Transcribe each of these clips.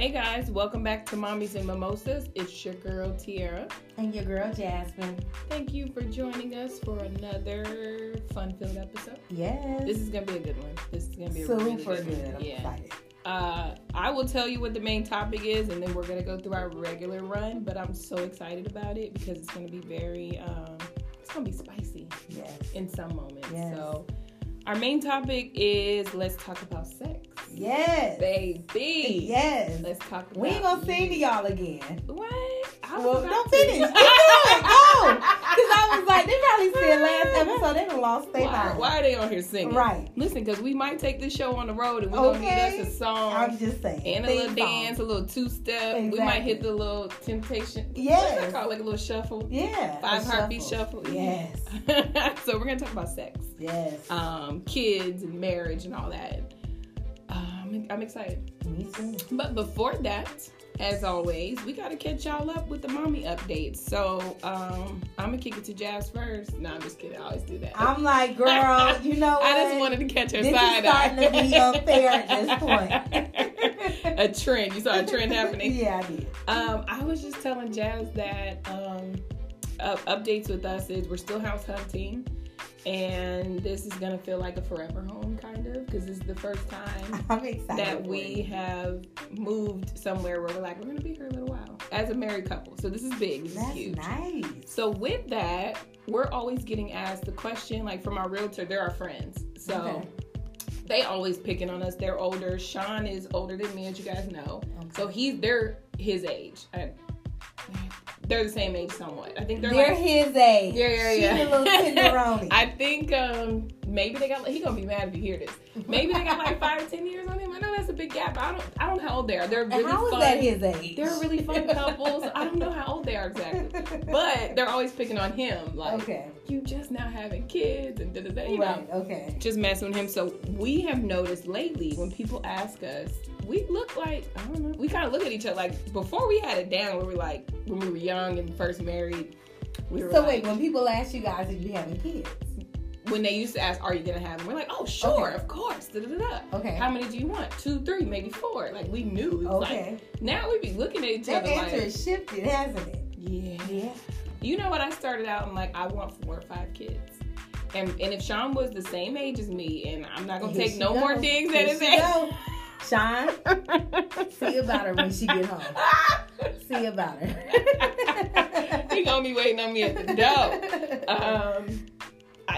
Hey guys, welcome back to Mommies and Mimosas. It's your girl Tiara. And your girl Jasmine. Thank you for joining us for another fun-filled episode. Yes. This is gonna be a good one. This is gonna be a Super really good, good. one. I'm Yeah. excited. Uh, I will tell you what the main topic is, and then we're gonna go through our regular run. But I'm so excited about it because it's gonna be very, um, it's gonna be spicy Yes. in some moments. Yes. So, our main topic is let's talk about sex, Yes. baby. Yes. Let's talk. About We ain't gonna sing to you. y'all again. What? I Well, don't finish. Keep going. Go. Because I was like, they probably said last episode they done lost their mind. why are they on here singing? Right. Listen, because we might take this show on the road and we're gonna Okay. need us a song I'm just saying. and a little song. dance, a little two step. We might hit the little temptation. Yes. What's that called? Like a little shuffle. Yeah. Five heartbeat shuffle. Yes. so we're gonna talk about sex, Yes. um, kids and marriage and all that. Um, I'm excited. Me too. But before that, as always, we gotta catch y'all up with the mommy updates. So um, I'm gonna kick it to Jazz first. No, I'm just kidding. I always do that. I'm like, girl, you know what? I just wanted to catch her this side is starting to be unfair at this point. a trend. You saw a trend happening. yeah, I did. Um, I was just telling Jazz that um, uh, updates with us is we're still house hunting, and this is gonna feel like a forever home, kind of, because this is the first time that we have moved somewhere where we're like we're gonna be here a little while as a married couple. So this is big. This That's is huge. nice. So with that, we're always getting asked the question, like from our realtor, they're our friends. So Okay. they always picking on us. They're older. Sean is older than me, as you guys know. Okay. So he's they're his age. I- they're the same age somewhat. I think they're, They're like his age. Yeah, yeah, yeah. She's a little tenderoni. I think um maybe they got he gonna be mad if you hear this. Maybe they got like five, ten years on him. I know that's a big gap. I don't I don't know how old they are. They're really how is fun. that his age? They're really fun couples. I don't know how old they are exactly. But they're always picking on him. Like okay. you just now having kids and da da da. You know, Okay. just messing with him. So we have noticed lately when people ask us, we look like I don't know. We kind of look at each other like before we had it down. We were like when we were young and first married. We were So like, wait, when people ask you guys if you having kids, when they used to ask, "Are you gonna have them?" We're like, "Oh, sure, Okay. of course." Da, da, da, okay, How many do you want? Two, three, maybe four. Like we knew. Was okay, Like, now we be looking at each that other answer like, has shifted, hasn't it? yeah. Yeah. You know what? I started out and like I want four or five kids. And, and if Sean was the same age as me, and I'm not gonna Here take no go. more digs Here at his age. Sean, see about her when she get home. See about her. he gonna be waiting on me at the door. Um,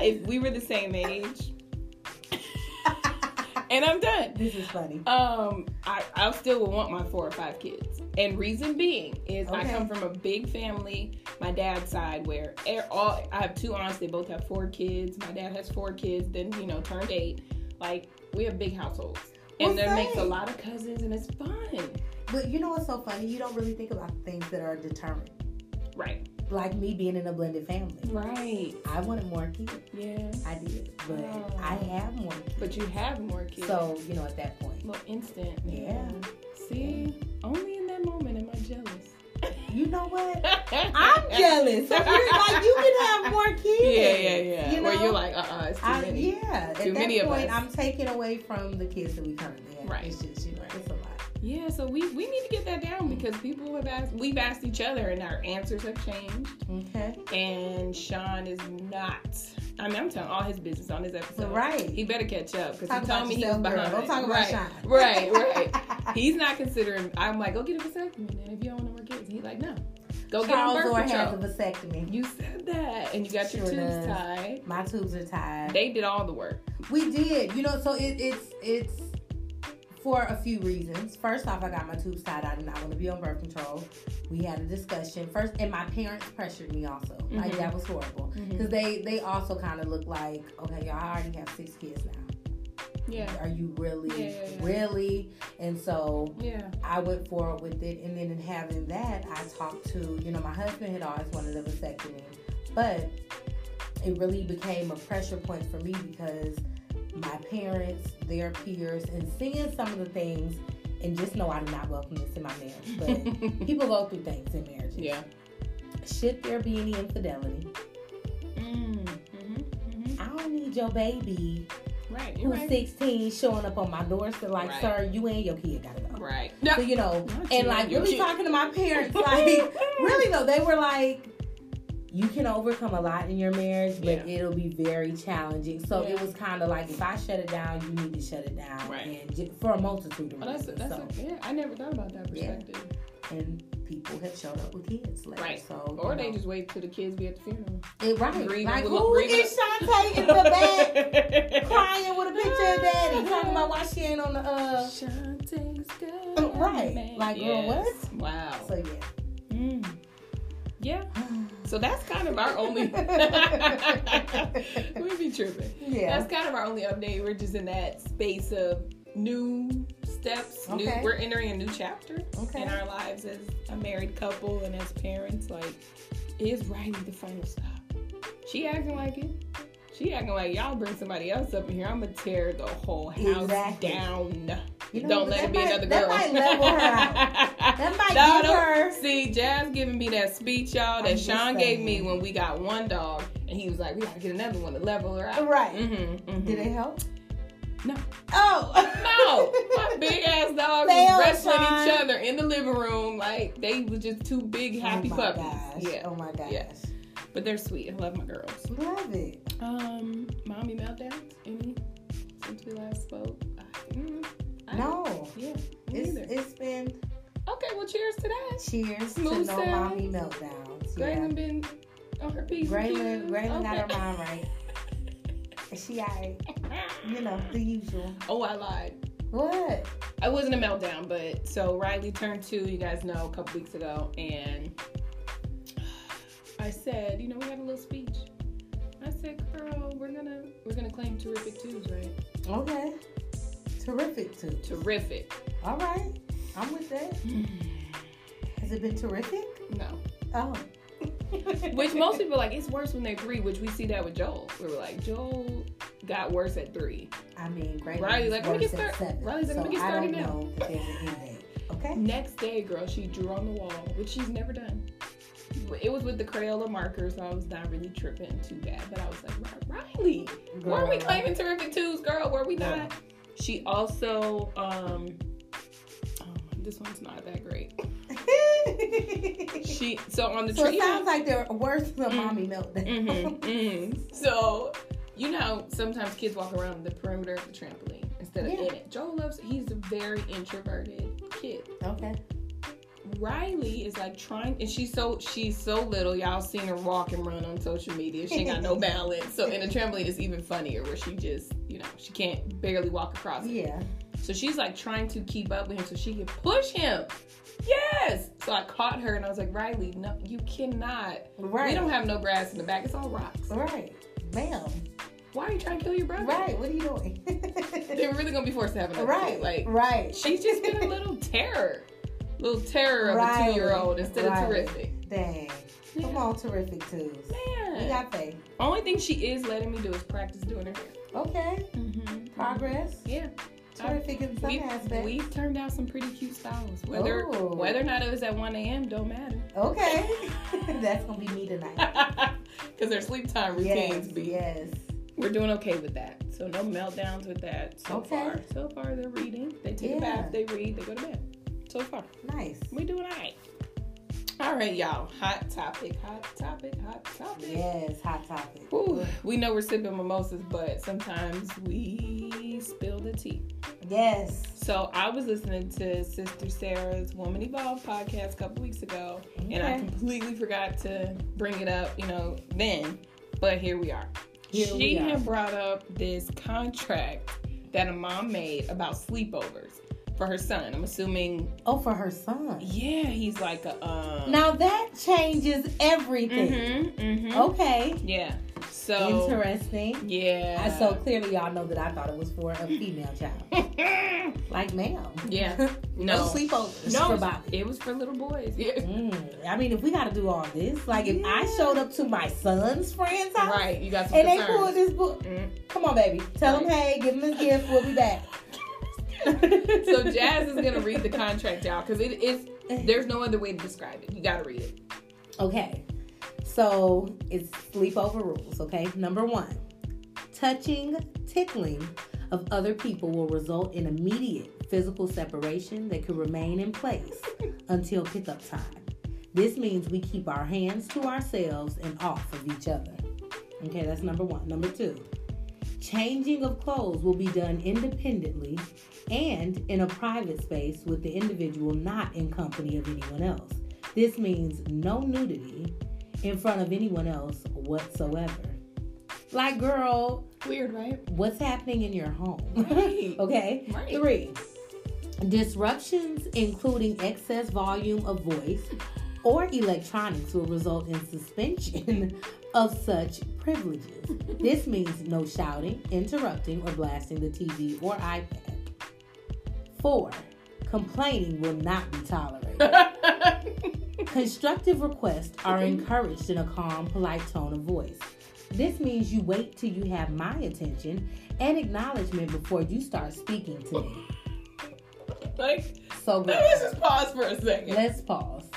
if we were the same age, and I'm done. this is funny. Um, I, I still would want my four or five kids. And reason being is I come from a big family, my dad's side, where all I have two aunts. They both have four kids. My dad has four kids. Then you know turned eight. Like we have big households, and Well, there makes a lot of cousins, and it's fun. But you know what's so funny? You don't really think about things that are determined. Right. Like me being in a blended family. Right. I wanted more kids. Yeah. I did. But Oh. I have more kids. But you have more kids. So, you know, at that point. Well, instant. Yeah. See, only in that moment am I jealous. You know what? I'm jealous. So you're like you can have more kids. Yeah, yeah, yeah. You Where you're like, uh, uh it's too I, many. yeah. At Too that many of point, us. I'm taking away from the kids that we currently have. Right. It's just you know, it's a lot. Yeah, so we we need to get that down because people have asked, we've asked each other, and our answers have changed. Okay. And Sean is not. I mean, I'm telling all his business on this episode. Right. He better catch up because he told me he was behind. Don't talk about right, Sean. right, right. He's not considering. I'm like, go get a vasectomy, and If you don't want more kids, he's like, no, go Charles get a birth has a control. vasectomy. You said that, and you got your Sure tubes does. tied. My tubes are tied. They did all the work. We did. You know, so it, it's it's for a few reasons. First off, I got my tubes tied. I did not want to be on birth control. We had a discussion first, and my parents pressured me also. Like Mhm. that was horrible because they they also kind of look like, okay, y'all already have six kids now. Yeah, Are you really, Yeah, yeah, yeah. really? And so yeah. I went forward with it, and then in having that, I talked to you know my husband had always wanted a vasectomy, but it really became a pressure point for me because my parents, their peers, and seeing some of the things, and just know I do not welcome this in my marriage, but people go through things in marriages. yeah. Should there be any infidelity? Mm, mhm, mhm. I don't need your baby Right. You're who's right. 16 showing up on my doorstep like, Right. sir, you and your kid gotta go. Right. So you know, Not and you like really talking to my parents, like really though, they were like, you can overcome a lot in your marriage, but Yeah. it'll be very challenging. So Yeah. it was kind of like, if I shut it down, you need to shut it down, Right. and ju- for a multitude of Well, that's reasons. that's so, a, yeah. I never thought about that Yeah. perspective. and people have showed up with kids, later, Right. So Or they know. just wait till the kids be at the funeral. It, right, grieving like with- who grieving- is Shantae in the back crying with a picture of daddy, talking about why she ain't on the uh. Shantae's good. Uh, right. man. Like, girl, Yes. Wow. So yeah. So that's kind of our only. we be tripping. Yeah. That's kind of our only update. We're just in that space of new steps. New, Okay. we're entering a new chapter Okay. in our lives as a married couple and as parents. Like, is Riley the final stop? She acting like it. She acting like y'all bring somebody else up in here. I'm gonna tear the whole house Exactly. down. You know, Don't let it be might- another that girl. might level her out. That might No, give her- See, Jazz giving me that speech, y'all, that Sean gave me when we got one dog, and he was like, "We gotta get another one to level her out." Right. Mm-hmm, Did it help? No. Oh No, my big ass dogs was wrestling Sean. each other in the living room like they were just two big happy oh my puppies. Gosh. Yeah, Oh my gosh. Yeah. but they're sweet. I love my girls. Love it. Um, mommy meltdowns. Any since we last spoke? I, No. Yeah. It's, neither. it's been Okay. Well, cheers to that. cheers Smooth to no mommy meltdowns. Yeah. Graylin been on her piece. Graylin, Graylin got her mind right. She I you know, the usual. Oh, I lied. What? I wasn't a meltdown, but so Riley turned two, you guys know, a couple weeks ago, and I said, you know, we had a little speech. I said, girl, we're gonna we're gonna claim terrific twos, right? Okay. Terrific too. Terrific. All right. I'm with that. Has it been terrific? No. Oh. Which most people are like, it's worse when they're three, which we see that with Joel. We were like, Joel got worse at three. I mean, great. Riley, like, let me get started. Riley's like, let me get started now. know that there's an. Okay. Next day, girl, she drew on the wall, which she's never done. It was with the Crayola marker, so I was not really tripping too bad. But I was like, Riley, were we claiming terrific twos, girl? Were we Girl. not? She also, um, oh, this one's not that great. She so on the so it sounds like they're worse than Mm. mommy meltdown. Mhm, mhm. So, you know, sometimes kids walk around the perimeter of the trampoline instead of Yeah. in it. Joel loves. He's a very introverted kid. Okay. Riley is like trying, and she's so she's so little. Y'all seen her walk and run on social media. She got no balance. So in the trampoline, it's even funnier where she just, you know, she can't barely walk across it. Yeah. So she's like trying to keep up with him so she can push him. Yes. So I caught her and I was like, Riley, no, you cannot. Right. We don't have no grass in the back. It's all rocks. Right. Ma'am. Why are you trying to kill your brother? Right. What are you doing? They're really gonna be forced to have another right. kid. Like right. she's just been a little terror, little terror of a two-year-old instead of terrific. Dang. Come Yeah. on, terrific twos. We got faith. only thing she is letting me do is practice doing her hair. Okay. Mm-hmm. Progress. Yeah, Terrific in some we've, aspects. we've turned out some pretty cute styles. Whether Ooh. whether or not it was at 1 a.m. don't matter. Okay. That's gonna be me tonight. Because their sleep time yes. routines be. Yes. We're doing okay with that. So no meltdowns with that so Okay. far. So far they're reading. They take Yeah. a bath, they read, they go to bed. So far. Nice. We doing alright. All right, y'all. Hot topic, hot topic, hot topic. Yes. Hot topic. Whew. We know we're sipping mimosas, but sometimes we spill the tea. Yes. So I was listening to Sister Sarah's Woman Evolve podcast a couple weeks ago, and I completely forgot to bring it up, you know, then. But here we are. Here she we are. had brought up this contract that a mom made about sleepovers for her son. I'm assuming, Oh, for her son. yeah, he's like a um. Now that changes everything. Mhm, mhm. Okay. Yeah. So Interesting. yeah. So clearly, y'all know that I thought it was for a female child. Like, ma'am. Yeah. no, No. sleepovers no, for Bobby. it was for little boys. Yeah. Mm, I mean, if we got to do all this, like if I showed up to my son's friend's house Right. You got some and they pulled this book, Mm. come on, baby, tell them, hey, give them his gift, we'll be back. so Jazz is gonna read the contract, y'all, because it is. There's no other way to describe it. You gotta read it. Okay, so it's sleepover rules. Okay, number one, touching, tickling of other people will result in immediate physical separation that could remain in place until pickup time. This means we keep our hands to ourselves and off of each other. Okay, that's number one. Number two, changing of clothes will be done independently and in a private space with the individual not in company of anyone else. This means no nudity in front of anyone else whatsoever. Like, girl, Weird, right? what's happening in your home? Right. okay. Right. Three, disruptions including excess volume of voice or electronics will result in suspension of such privileges. this means no shouting, interrupting, or blasting the TV or iPad. Four, complaining will not be tolerated. Constructive requests are encouraged in a calm, polite tone of voice. This means you wait till you have my attention and acknowledgement before you start speaking to me. like, So good. Let's just pause for a second. Let's pause.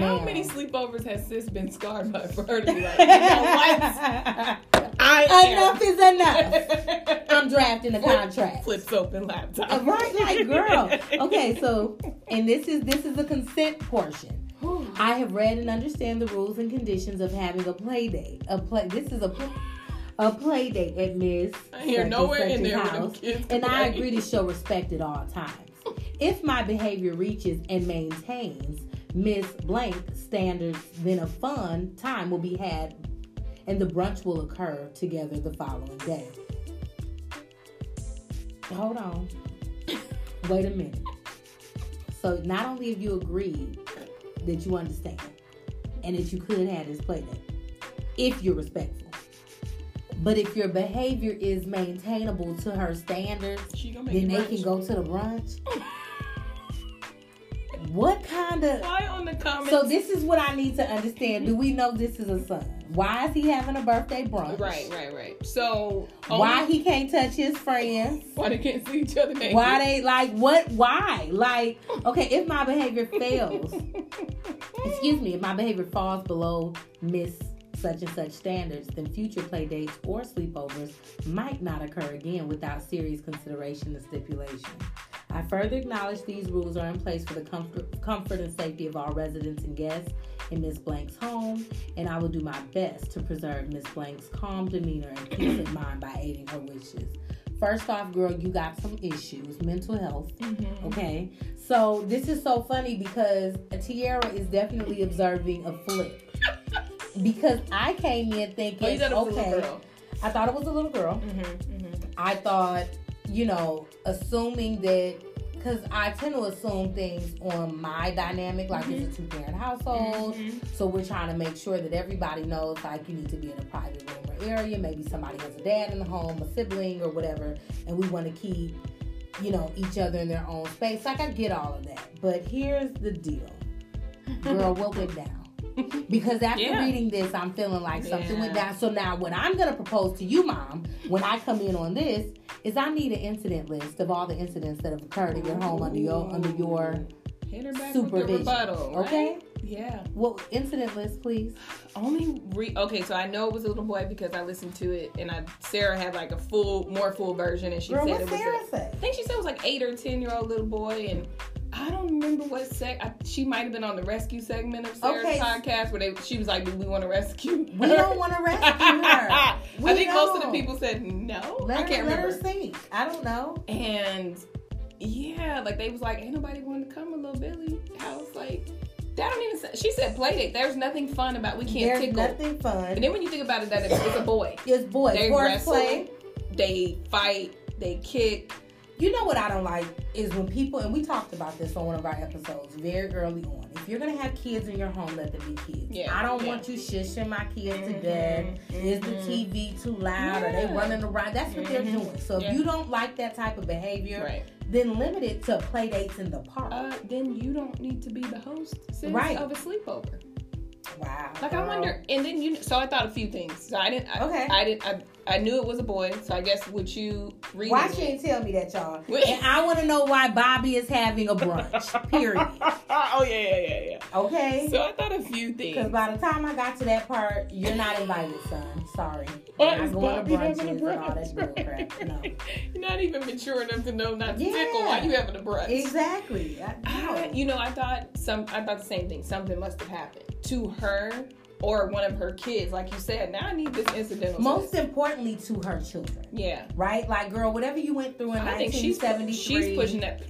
How many sleepovers has sis been scarred by for her to be like, you know? I enough is enough. I'm drafting a contract. Flips open laptop. Uh, Right, like girl. Okay, so and this is this is the consent portion. I have read and understand the rules and conditions of having a play date. A play. This is a pl- a play date at Miss. I hear such nowhere in there house, kids and I agree to show respect at all times. If my behavior reaches and maintains Miss Blank standards, then a fun time will be had, and the brunch will occur together the following day. Hold on. Wait a minute. So not only have you agreed that you understand and that you could have this play date, if you're respectful. But if your behavior is maintainable to her standards, She gonna make then they can go to the brunch. what kind of Why on the comments? so this is what I need to understand. Do we know this is a son? Why is he having a birthday brunch? right, right, right. So oh, Why he can't touch his friends? why they can't see each other naked? Why they like what? Why? Like, okay, if my behavior fails, excuse me, if my behavior falls below Miss such and such standards, then future play dates or sleepovers might not occur again without serious consideration and stipulation. I further acknowledge these rules are in place for the comfort, comfort and safety of all residents and guests in Miss Blank's home, and I will do my best to preserve Miss Blank's calm demeanor and peace of mind by aiding her wishes. First off, girl, you got some issues, mental health. Mhm. Okay, so this is so funny because Tiara is definitely observing a flip. Because I came in thinking, Oh, you thought it was okay, a little girl. I thought it was a little girl. Mm-hmm, mm-hmm. I thought, you know, assuming that, because I tend to assume things on my dynamic, like it's a two parent household. Mhm. So we're trying to make sure that everybody knows, like, you need to be in a private room or area. Maybe somebody has a dad in the home, a sibling, or whatever, and we want to keep, you know, each other in their own space. Like, I get all of that. But here's the deal girl, what went down? Because after Yeah. reading this, I'm feeling like something went down. So now, what I'm gonna propose to you, mom, when I come in on this, is I need an incident list of all the incidents that have occurred in your home under your under your supervision. right? Okay, Yeah. what incident list, please? Only re okay, so I know it was a little boy because I listened to it, and I Sarah had like a full, more full version, and she Girl, said it was. Sarah a-? I think she said it was like eight or ten year old little boy, and I don't remember what sec. I, she might have been on the rescue segment of Sarah's Okay. podcast where they she was like, "Do we want to rescue?" We don't want to rescue her. I think most of the people said no. Let I her, can't let remember. her sink. I don't know. And yeah, like they was like, ain't nobody wanting to come to little Billy I was Like that don't even. Say, she said play date. There's nothing fun about. We can't There's tickle. nothing fun. And then when you think about it, that it's, it's a boy. it's boy. They Horseplay. wrestle, they fight, they kick. You know what I don't like is when people, and we talked about this on one of our episodes very early on. If you're gonna have kids in your home, let them be kids. Yeah, I don't yeah. want you shushing my kids to Mhm, death. Is the mhm. TV too loud? Are they running around? That's what they're Mhm. doing. So if you don't like that type of behavior, Right. then limit it to play dates in the park. Uh, then you don't need to be the host Right. of a sleepover. Wow. Like I wonder, and then you. So I thought a few things. So I didn't. I, Okay. I didn't. I, I knew it was a boy. So I guess would you read Why she ain't tell me that, y'all? And I want to know why Bobby is having a brunch. Period. oh yeah, yeah, yeah, yeah. Okay. So I thought a few things. Because by the time I got to that part, you're not invited, son. Sorry. You're is Bobby to having a brunches and all brunch? No. You're not even mature enough to know not to Yeah. tickle while you having a brunch. Exactly. I, I, you know, I thought some. I thought the same thing. Something must have happened to her or one of her kids. Like you said, now I need this incidental. Most sex. importantly, to her children. yeah. Right? Like, girl, whatever you went through in I think she's 1973, she's pushing that.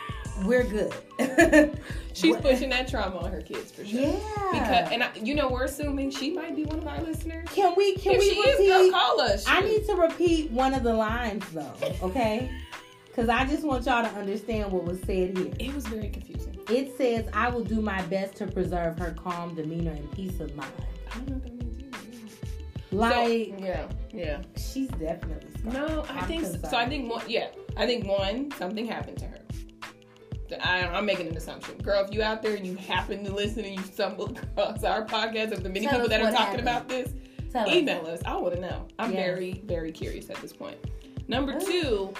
we're good. She's pushing that trauma on her kids for sure. Yeah. Because and I, you know we're assuming she might be one of our listeners. can we can if we she repeat? is, girl, call us. I need to repeat one of the lines though, okay? Because I just want y'all to understand what was said here. It was very confusing. It says, "I will do my best to preserve her calm demeanor and peace of mind." I don't know what that means. either. Like so, yeah, yeah. she's definitely scarred. No, I I'm think so. concerned. so. I think one. Yeah, I think one. Something happened to her. I, I'm making an assumption, girl. If you out there and you happen to listen and you stumble across our podcast of the many Tell people that are talking happened. about this, Tell email us. I want to know. I'm Yes. very, very curious at this point. Number Oh. two,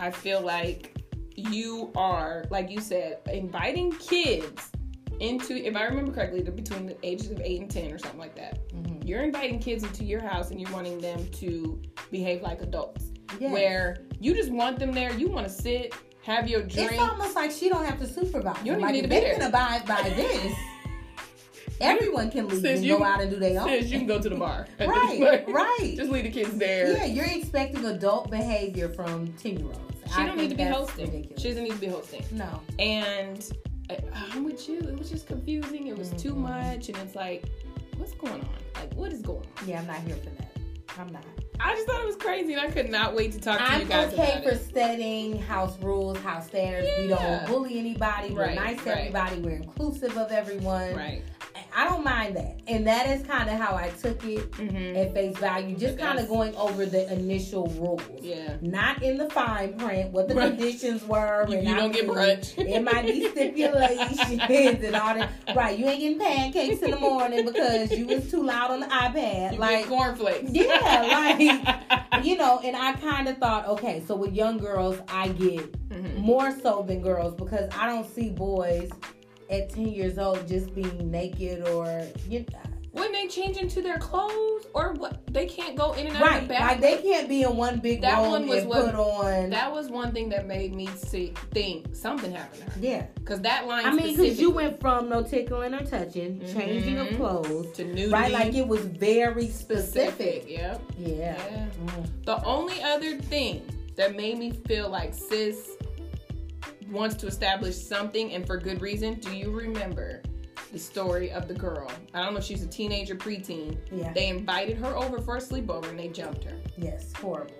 I feel like you are, like you said, inviting kids into, if I remember correctly, they're between the ages of eight and 10 or something like that. Mhm. You're inviting kids into your house and you're wanting them to behave like adults. Yes. Where you just want them there, you want to sit, have your drink. It's almost like she don't have to supervise. You don't like need to be can abide by this, everyone can leave Sis, and you- go out and do their own. Sis, you can go to the bar. right, right. Just leave the kids there. Yeah, you're expecting adult behavior from ten year olds. She don't need to be hosting. She doesn't need to be hosting. No. And I, I'm with you. It was just confusing. It was too Mhm. much, and it's like, what's going on? Like, what is going on? Yeah, I'm not here for that. I'm not. I just thought it was crazy, and I could not wait to talk to you guys. I'm okay for it. setting house rules, house standards. We don't bully anybody. We're Right, nice to right. everybody. We're inclusive of everyone. Right. I don't mind that. And that is kind of how I took it Mm-hmm. at face value. Just kind of going over the initial rules. Yeah. Not in the fine print, what the Right. conditions were. You, you don't get brunch. It might be stipulations and all that. Right, you ain't getting pancakes in the morning because you was too loud on the iPad. You like, cornflakes. Yeah, like- you know, and I kind of thought, okay, so with young girls, I get Mhm. more so than girls because I don't see boys at 10 years old just being naked or, you When they change into their clothes, or what? They can't go in and out of the bathroom. like they can't be in one big That room one was and what- put on. That was one thing that made me see think something happened to her. yeah, Because that line I mean, because you went from no tickling or touching, changing of clothes, to nudity, right? Like it was very specific. Yep. Yeah. Yeah. Mm. The only other thing that made me feel like sis wants to establish something and for good reason. Do you remember the story of the girl? I don't know if she's a teenager, preteen. Yeah. They invited her over for a sleepover and they jumped her. Yes. Horrible.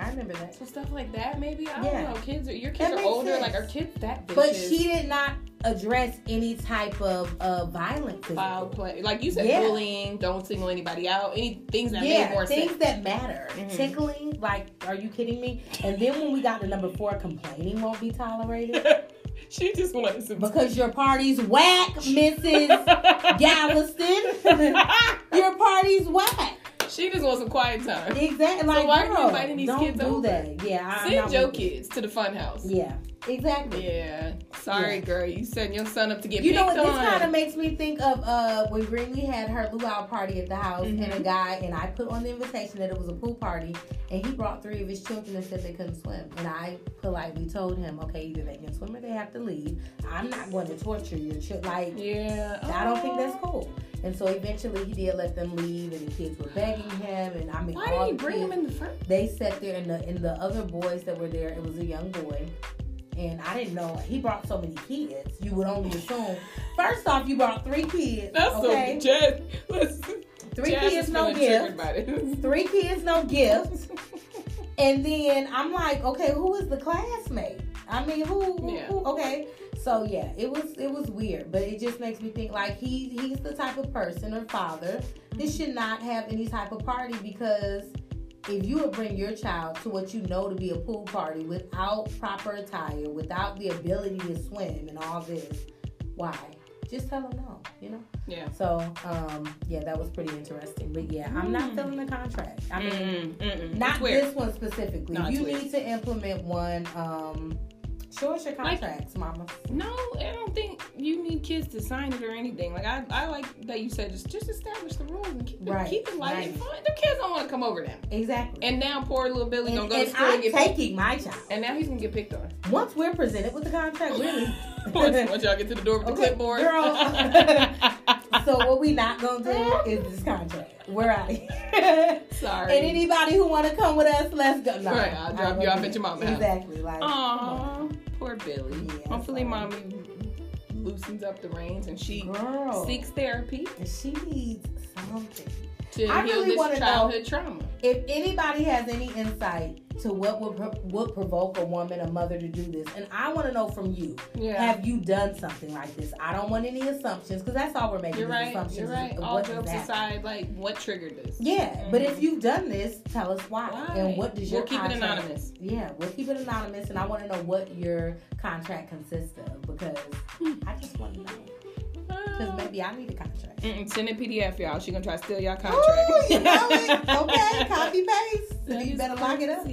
I remember that. So stuff like that, maybe I Yeah. don't know. Kids, are, your That kids are older. sense. Like our kids that bitches. But she did not address any type of uh, violence. foul play, like you said, Yeah. bullying. Don't single anybody out. Any things that yeah, made more things sense. that matter. Mhm. Tickling, like, are you kidding me? And then when we got to number four, complaining won't be tolerated she just wanted some. because your party's whack, Mrs. Galveston. your party's whack. She just wants some quiet time. Exactly. Like, why are you girl, inviting these don't kids do over? that. Yeah, I, Send your kids to the fun house. Yeah, exactly. Yeah. Sorry, Yeah. girl. You setting your son up to get You know what? This kind of makes me think of uh, when Greenlee had her luau party at the house, and a Mhm. guy and I put on the invitation that it was a pool party, and he brought three of his children and said they couldn't swim, and I politely told him, okay, either they can swim or they have to leave. I'm not going to torture your children. Like yeah. I don't think that's cool. And so eventually he did let them leave, and the kids were begging him, and I mean, Why did he bring them in the first? They sat there, and the and the other boys that were there, it was a young boy. And I didn't know he brought so many kids. You would only assume. First off, you brought three kids. That's okay, so Jazz. Listen, three Jazz kids, no gift. Three kids, no gift. And then I'm like, okay, who is the classmate? I mean, who? who, Yeah. who okay. So yeah, it was it was weird, but it just makes me think like he he's the type of person or father that should not have any type of party because if you would bring your child to what you know to be a pool party without proper attire, without the ability to swim and all this, why? just tell them no. You know. Yeah. So um, yeah, that was pretty interesting. But yeah, I'm not Mm. filling the contract. I mean. Mm-mm, mm-mm. Not this one specifically. No, you weird. need to implement one. Um, show us your Like- contracts, mama. No, I don't think you need kids to sign it or anything. Like I, I like that you said just just establish the rules and keep it, Right, keep it light right. and fun. The kids don't want to come over now. Exactly. And now poor little Billy and, gonna go to school I'm and get taking my child. and now he's gonna get picked on. Once we're presented with the contract, really. once, once y'all get to the door with the clipboard. girl. so what we not gonna do is this contract. We're out of here. Sorry. and anybody who want to come with us, let's go. No, Right, I'll drop you off at your mama's house. Exactly. Like, come on. Aw, poor Billy. Yeah, Hopefully, mommy loosens up the reins and she girl, seeks therapy and she needs something. To I heal really this know- childhood trauma. if anybody has any insight to what would would provoke a woman, a mother to do this, and I want to know from you, Yeah. have you done something like this? I don't want any assumptions because that's all we're making. You're right. Assumptions You're right. All what jokes aside, like what triggered this? Yeah, but Mhm. if you've done this, tell us why, Why? and what does your We'll keep it anonymous. Yeah, we'll keep it anonymous, and I want to know what your contract consists of because I just want to know because maybe I need a contract. mm-mm, send a PDF, y'all. She gonna try to steal y'all Ooh, contract. you know it. Okay, copy paste. That you better lock it up.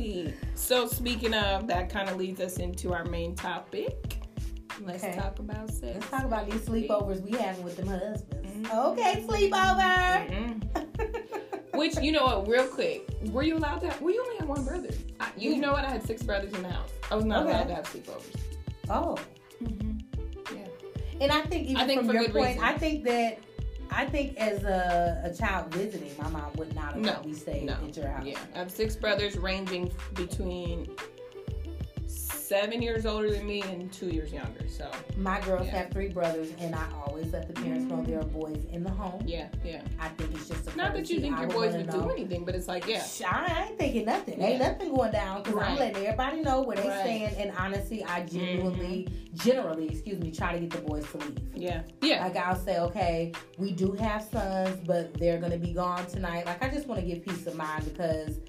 So speaking of, that kind of leads us into our main topic. Let's Okay. talk about sex. Let's talk about these sleepovers we having with them husbands. Mhm. Okay, sleepover. Mm-mm. Which you know what? Real quick, were you allowed to? Have, well, you only had one brother. I, you, you know what? I had six brothers in the house. I was not Okay. allowed to have sleepovers. oh, Yeah. And I think even I think from your point, reason. I think that I think as a, a child visiting, my mom would not have No, let me stay no, at your house. Yeah, I have six brothers ranging between seven years older than me and two years younger. So My girls Yeah. have three brothers, and I always let the parents know there are boys in the home. yeah, yeah. I think it's just a Not that you think I your boys would know. do anything, but it's like, yeah, I ain't thinking nothing. Ain't nothing going down because I'm letting everybody know where they Right. stand. And honestly, I genuinely, mm-hmm. generally, excuse me, try to get the boys to leave. yeah, yeah. Like I'll say, okay, we do have sons, but they're gonna be gone tonight. Like I just want to give peace of mind because,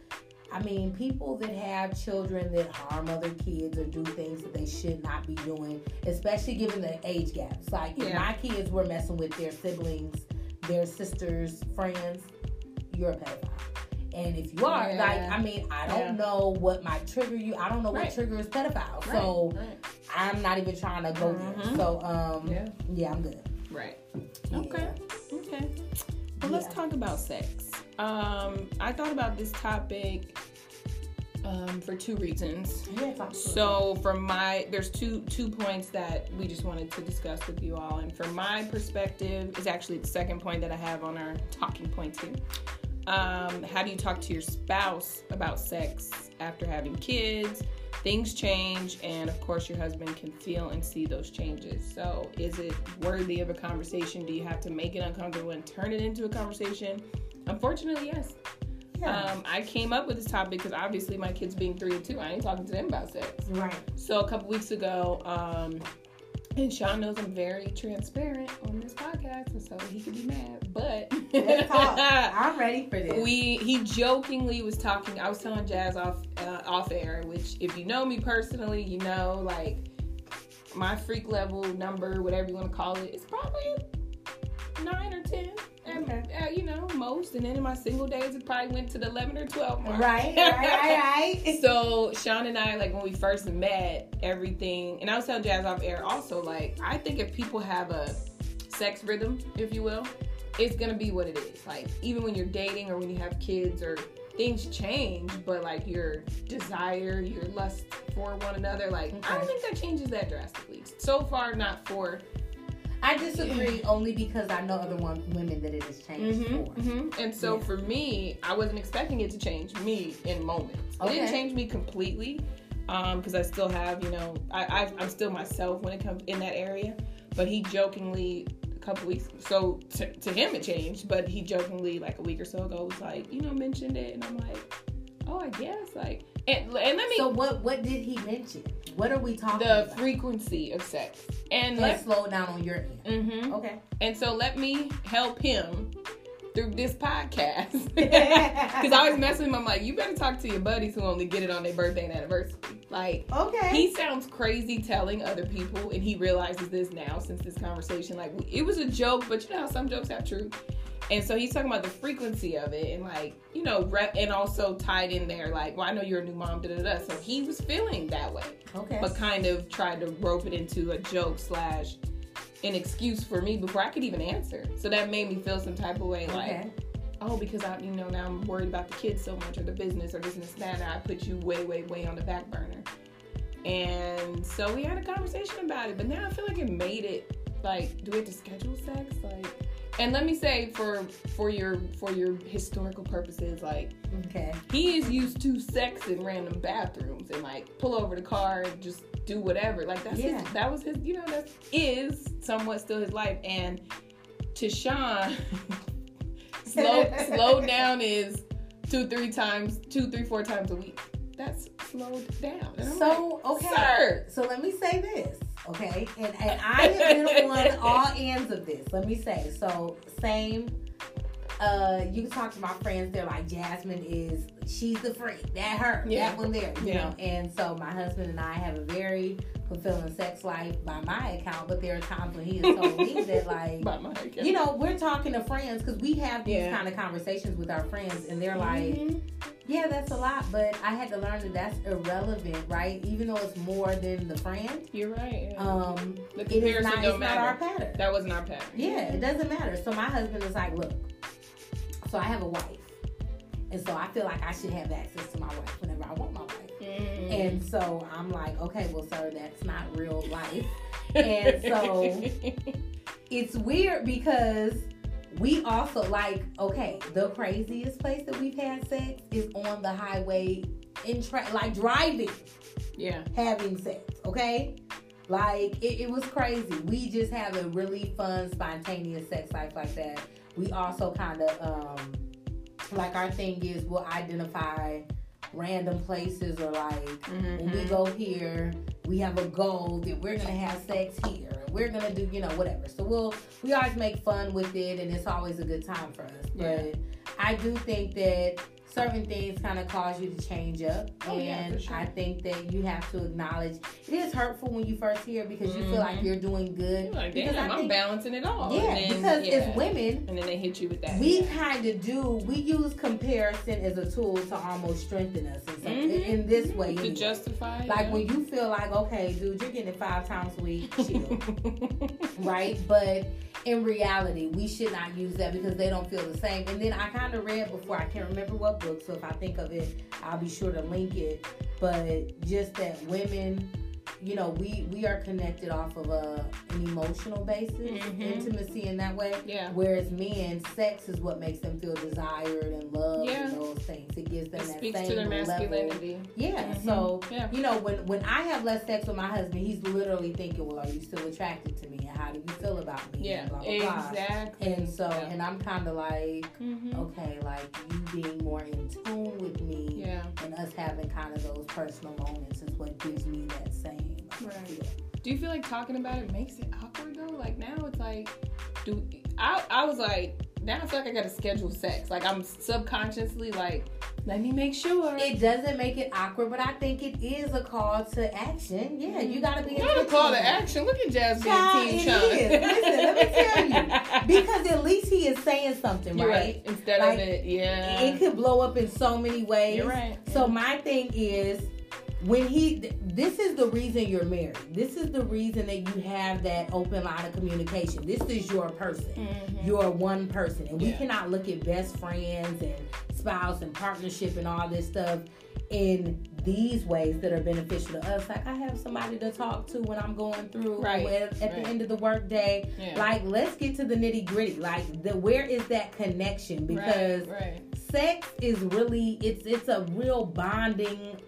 I mean, people that have children that harm other kids or do things that they should not be doing, especially given the age gaps. Like if Yeah. my kids were messing with their siblings, their sisters, friends, you're a pedophile. And if you are, Yeah. like, I mean, I don't Yeah. know what might trigger you. I don't know Right. what triggers pedophile. Right, So right, I'm not even trying to go there. Mhm. So, um, Yeah. I'm good. right. Okay, okay. Well, let's talk about sex. Um, I thought about this topic um, for two reasons. Yeah, talk to us. So from my there's two two points that we just wanted to discuss with you all. And from my perspective is actually the second point that I have on our talking points here. Um, how do you talk to your spouse about sex after having kids? Things change, and of course, your husband can feel and see those changes. So, is it worthy of a conversation? Do you have to make it uncomfortable and turn it into a conversation? Unfortunately, yes. yeah. Um, I came up with this topic because obviously my kids being three and two, I ain't talking to them about sex. right. So a couple weeks ago, um, and Sean knows I'm very transparent on this podcast, and so he could be mad. But I'm ready for this. we he jokingly was talking. I was telling Jazz off uh, off air, which if you know me personally, you know like my freak level number, whatever you want to call it, is probably nine or ten. And, Okay. uh, you know, most. And then in my single days, it probably went to the 11 or 12 mark. right, right, right, right. So Sean and I, like when we first met, everything, and I was telling Jazz off air also, like I think if people have a sex rhythm, if you will, it's gonna be what it is. Like even when you're dating or when you have kids or things change, but like your desire, your lust for one another, like I don't think that changes that drastically. So far, not for I disagree only because I know other one, women that it has changed hmm for. hmm And so Yeah. for me, I wasn't expecting it to change me in moments. It didn't change me completely because I still have, you know, I, I'm still myself when it comes in that area. But he jokingly, a couple weeks, so to, to him it changed, but he jokingly, like a week or so ago, was like, you know, mentioned it. And I'm like, oh, I guess. Like, and, and let me, So what? What did he mention? What are we talking about? the about? frequency of sex. And and let slow down on your end. hmm Okay. And so let me help him through this podcast. Because I always mess with him. I'm like, you better talk to your buddies who only get it on their birthday and anniversary. Like, Okay. he sounds crazy telling other people, and he realizes this now since this conversation. Like, it was a joke, but you know how some jokes have truth. And so he's talking about the frequency of it, and like, you know, rep, and also tied in there, like, well, I know you're a new mom, da da da. So he was feeling that way, okay. but kind of tried to rope it into a joke slash an excuse for me before I could even answer. So that made me feel some type of way, like, okay. oh, because I, you know, now I'm worried about the kids so much or the business or this and this and that, and I put you way, way, way on the back burner. And so we had a conversation about it, but now I feel like it made it like, do we have to schedule sex? Like, and let me say for for your for your historical purposes, like Okay. he is used to sex in random bathrooms and like pull over the car and just do whatever. Like that's Yeah. his, that was his, you know, that is somewhat still his life. And to Sean, slow slow down is two, three times, two, three, four times a week. That's slowed down. So like, okay. Sir. So let me say this, okay? And and I have been on all ends of this. Let me say. So same. Uh, you can talk to my friends. They're like Jasmine is she's the freak. That her. Yeah. That one there. You Yeah. know. And so my husband and I have a very fulfilling sex life by my account. But there are times when he has told me that like By my account. you know, we're talking to friends because we have these Yeah. kind of conversations with our friends, and they're like, Mhm. "Yeah, that's a lot," but I had to learn that that's irrelevant, right? Even though it's more than the friend, you're right. Yeah. um, the it is comparison not. don't It's not our pattern. that wasn't our pattern. Yeah, it doesn't matter. So my husband is like, "Look, so I have a wife, and so I feel like I should have access to my wife whenever I want my wife." Mm. And so I'm like, "Okay, well, sir, that's not real life." and so it's weird because we also like okay the craziest place that we've had sex is on the highway in tra- like driving yeah. having sex okay like it, it was crazy we just have a really fun spontaneous sex life like that we also kind of um like our thing is we'll identify random places or like when we Mhm. go here, we have a goal that we're gonna have sex here. and We're gonna do, you know, whatever. So we'll we always make fun with it, and it's always a good time for us. Yeah. But I do think that certain things kind of cause you to change up, Oh, and for sure. I think that you have to acknowledge it is hurtful when you first hear because you feel like Mhm. you're doing good. You're like, because damn, I I'm balancing it all. Yeah, And then, because yeah. as women, and then they hit you with that. we yeah. kind of do we use comparison as a tool to almost strengthen us in, some, Mhm. in this way. to anyway. justify. Like yeah. when you feel like, okay, dude, you're getting it five times a week, chill, right? But in reality, we should not use that because they don't feel the same. And then I kind of read before, I can't remember what book, so if I think of it, I'll be sure to link it. But just that women, you know, we we are connected off of a an emotional basis, Mhm. intimacy in that way. yeah. Whereas men, sex is what makes them feel desired and loved Yeah. and those things. It gives them It that speaks same to their level. masculinity. Yeah. Mhm. So Yeah. you know, when when I have less sex with my husband, he's literally thinking, "Well, are you still attracted to me? And how do you feel about me?" Yeah. And blah blah blah. Exactly. And so, Yeah. and I'm kind of like, Mhm. okay, like you being more in tune with me, Yeah. and us having kind of those personal moments is what gives me that same. Right. feel. Do you feel like talking about it makes it awkward though? Like now it's like, do I? I was like, now I feel like I gotta schedule sex. Like I'm subconsciously like, let me make sure. It doesn't make it awkward, but I think it is a call to action. Yeah, you mm-hmm. gotta be. A call to action. Look at Jazz being Child, Team it Sean. Listen, let me tell you. Because at least he is saying something, You're right? right. Instead Like, of it, yeah. It could blow up in so many ways. You're right. So my thing is when he this is the reason you're married. This is the reason that you have that open line of communication. This is your person. Mhm. You're one person. And we cannot look at best friends and spouse and partnership and all this stuff in these ways that are beneficial to us. Like I have somebody to talk to when I'm going through Right, at, at the end of the workday. Yeah. Like let's get to the nitty gritty. Like the where is that connection? Because right, right. sex is really it's it's a real bonding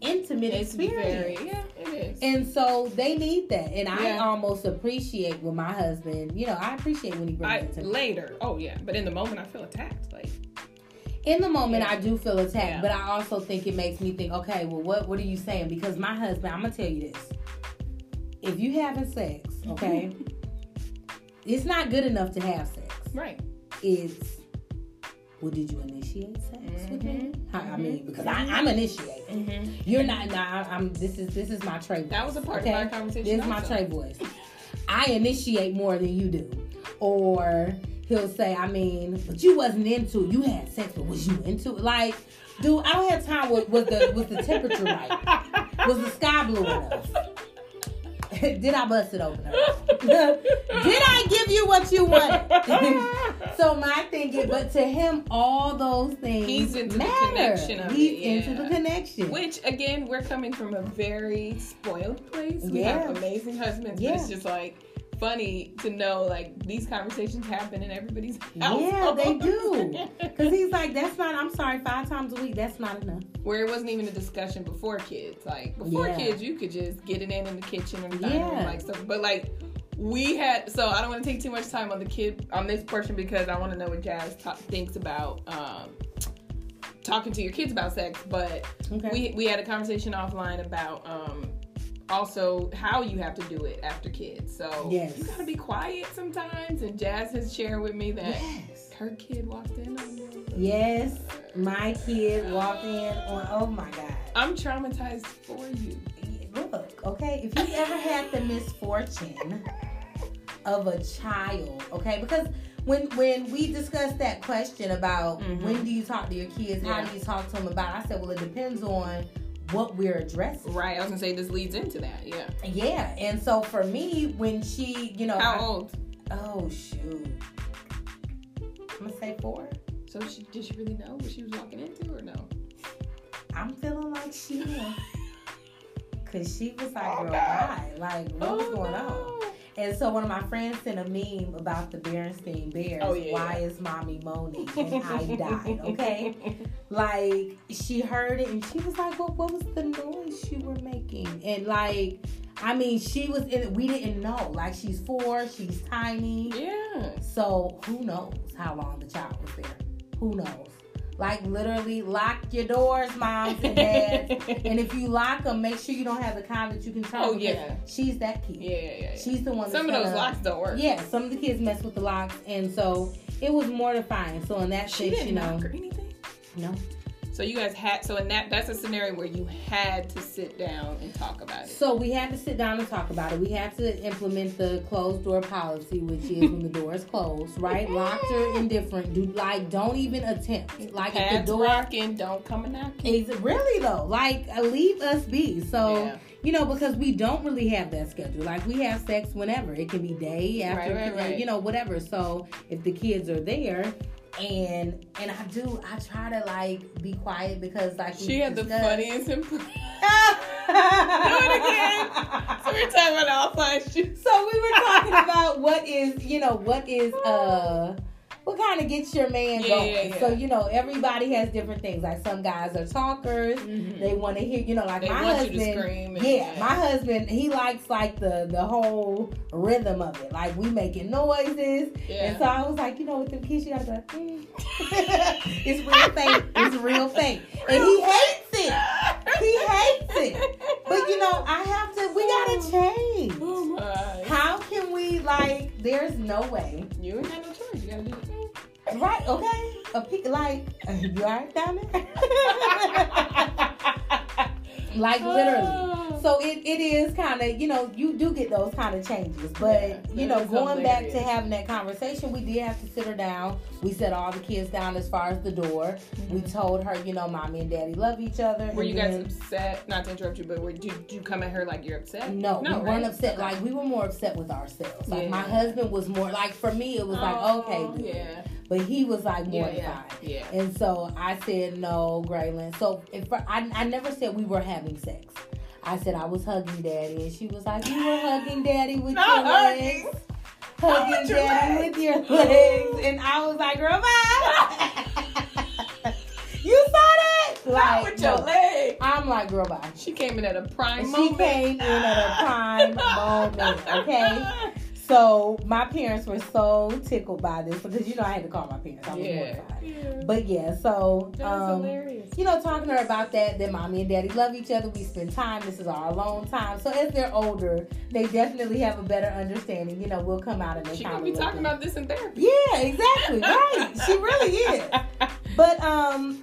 intimate It's experience very, yeah, it is. and so they need that and i almost appreciate when my husband you know i appreciate when he brings I, it to me later, oh yeah, but in the moment I feel attacked. Like, in the moment Yeah. i do feel attacked Yeah. but i also think it makes me think okay well what what are you saying because my husband i'm gonna tell you this if you having sex okay it's not good enough to have sex right. it's well, did you initiate sex with Mm-hmm. me? How- I mean, because I, I'm initiating. You're not. Nah, I'm. This is this is my Trey. Voice, That was a part of our conversation This is my. Trey voice. I initiate more than you do, or he'll say, I mean, but you wasn't into. it. You had sex, but was you into it? Like, dude, I don't have time. with was the was the temperature right? Was the sky blue enough? Did I bust it open? Did I give you what you wanted? so my thing is, but to him, all those things He's into the matter. connection of He's it, into yeah. the connection. Which again, we're coming from a very spoiled place. We Yeah. have amazing husbands, but it's just like funny to know like these conversations happen in everybody's Yeah, they do. Because he's like, that's not, I'm sorry, five times a week, that's not enough. Where it wasn't even a discussion before kids. Like before Yeah. kids, you could just get it in in the kitchen or the dining room, like stuff. But like we had, so I don't want to take too much time on the kid on this portion because I want to know what Jazz ta- thinks about um, talking to your kids about sex. But Okay. we we had a conversation offline about um also how you have to do it after kids. So Yes. you gotta be quiet sometimes. And Jazz has shared with me that yes. her kid walked in on you. Yes, my kid walked in on, oh my God. I'm traumatized for you. Look, okay, if you've ever had the misfortune of a child, okay, because when when we discussed that question about Mhm. when do you talk to your kids, how do you talk to them about, I said, well, it depends on what we're addressing. Right. I was gonna say this leads into that. Yeah. Yeah, and so for me, when she, you know, How I- old? oh shoot, I'm gonna say four. So she did she really know what she was walking into or no? I'm feeling like she knew. Cause she was like, oh, girl, why? Like, what was oh, going on? And so one of my friends sent a meme about the Berenstein Bears. Oh, yeah, Why is mommy moaning? And I died, okay? Like, she heard it and she was like, well, what was the noise you were making? And like, I mean, she was in it. We didn't know. Like, she's four, she's tiny. Yeah. So who knows how long the child was there? Who knows? Like literally, lock your doors, moms and dads. and if you lock them, make sure you don't have the kind that you can turn. Oh, yeah. she's that kid. Yeah, yeah, yeah. She's the one. Some of those gonna- locks don't work. Yeah, some of the kids mess with the locks, and so it was mortifying. So in that She sense, didn't you know, knock or anything. no. So you guys had so in that that's a scenario where you had to sit down and talk about it. So we had to sit down and talk about it. We had to implement the closed door policy, which is when the door is closed, right? Locked or indifferent. Do like don't even attempt. Like if the Pads door rocking, don't come and knock. Is really though? Like, uh, leave us be. So, Yeah. you know, because we don't really have that schedule. Like, we have sex whenever. It can be day after, Right, right, right. you know, whatever. So, if the kids are there, and and I do, I try to like be quiet because like She had the discussed- funniest impression. Do it again. So we're talking about offline shit. So we were talking about what is, you know, what is uh what kind of gets your man Yeah, going. yeah, yeah. So, you know, everybody has different things. Like some guys are talkers. They want to hear, you know, like They my want husband. you to scream and- yeah, my husband, he likes like the the whole rhythm of it. Like we making noises. And so I was like, you know, with them kids, you gotta go. mm. it's real fake. It's real fake. And he hates it. He hates it. But you know, I have to. We gotta change. Oh. How can we like? There's no way, You ain't got no choice. You gotta do it. Right? Okay, a pe- like uh, you alright down there? like literally. Oh. So it, it is kind of you know you do get those kind of changes, but Yeah, you know going back to having that conversation, we did have to sit her down. We set all the kids down as far as the door. We told her, you know, mommy and daddy love each other. Mm-hmm. Were you guys then- upset? Not to interrupt you, but were, did you come at her like you're upset? No, no we weren't right? upset. Like we were more upset with ourselves. Like my husband was more like for me it was like Oh, okay, dude. yeah, but he was like yeah, mortified. yeah, yeah. And so I said no, Graylin. So if I, I never said we were having sex. I said I was hugging daddy, and she was like, "You were hugging daddy with Not your hugging. legs, hugging with daddy legs." with your legs," and I was like, "Girl, bye." you saw that? Not with your no. leg. I'm like, "Girl, bye." She came in at a prime She moment. came in at a prime moment, okay? So my parents were so tickled by this because you know I had to call my parents. I was Yeah. mortified. Yeah. But yeah, so That's um, hilarious. you know, talking to her about that, that mommy and daddy love each other. We spend time. This is our alone time. So as they're older, they definitely have a better understanding. You know, we'll come out and they She kind gonna be talking about this in therapy. Yeah, exactly. Right. she really is. But um,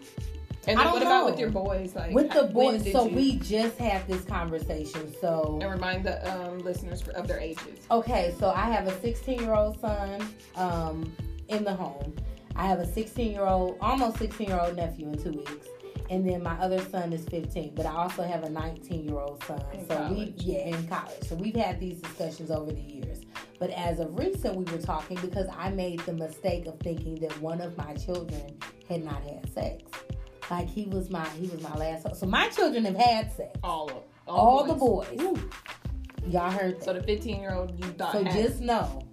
And I then don't what about know. with your boys? Like with the boys, so you- we just had this conversation. So and remind the um, listeners of their ages. Okay, so I have a 16 year old son um, in the home. I have a 16 year old, almost 16 year old nephew in two weeks. And then my other son is 15, but I also have a 19 year old son. In so we, yeah, in college. So we've had these discussions over the years. But as of recent, we were talking because I made the mistake of thinking that one of my children had not had sex. Like he was my he was my last. So my children have had sex. All of All the boys. Y'all heard that. So the 15 year old you thought So had just know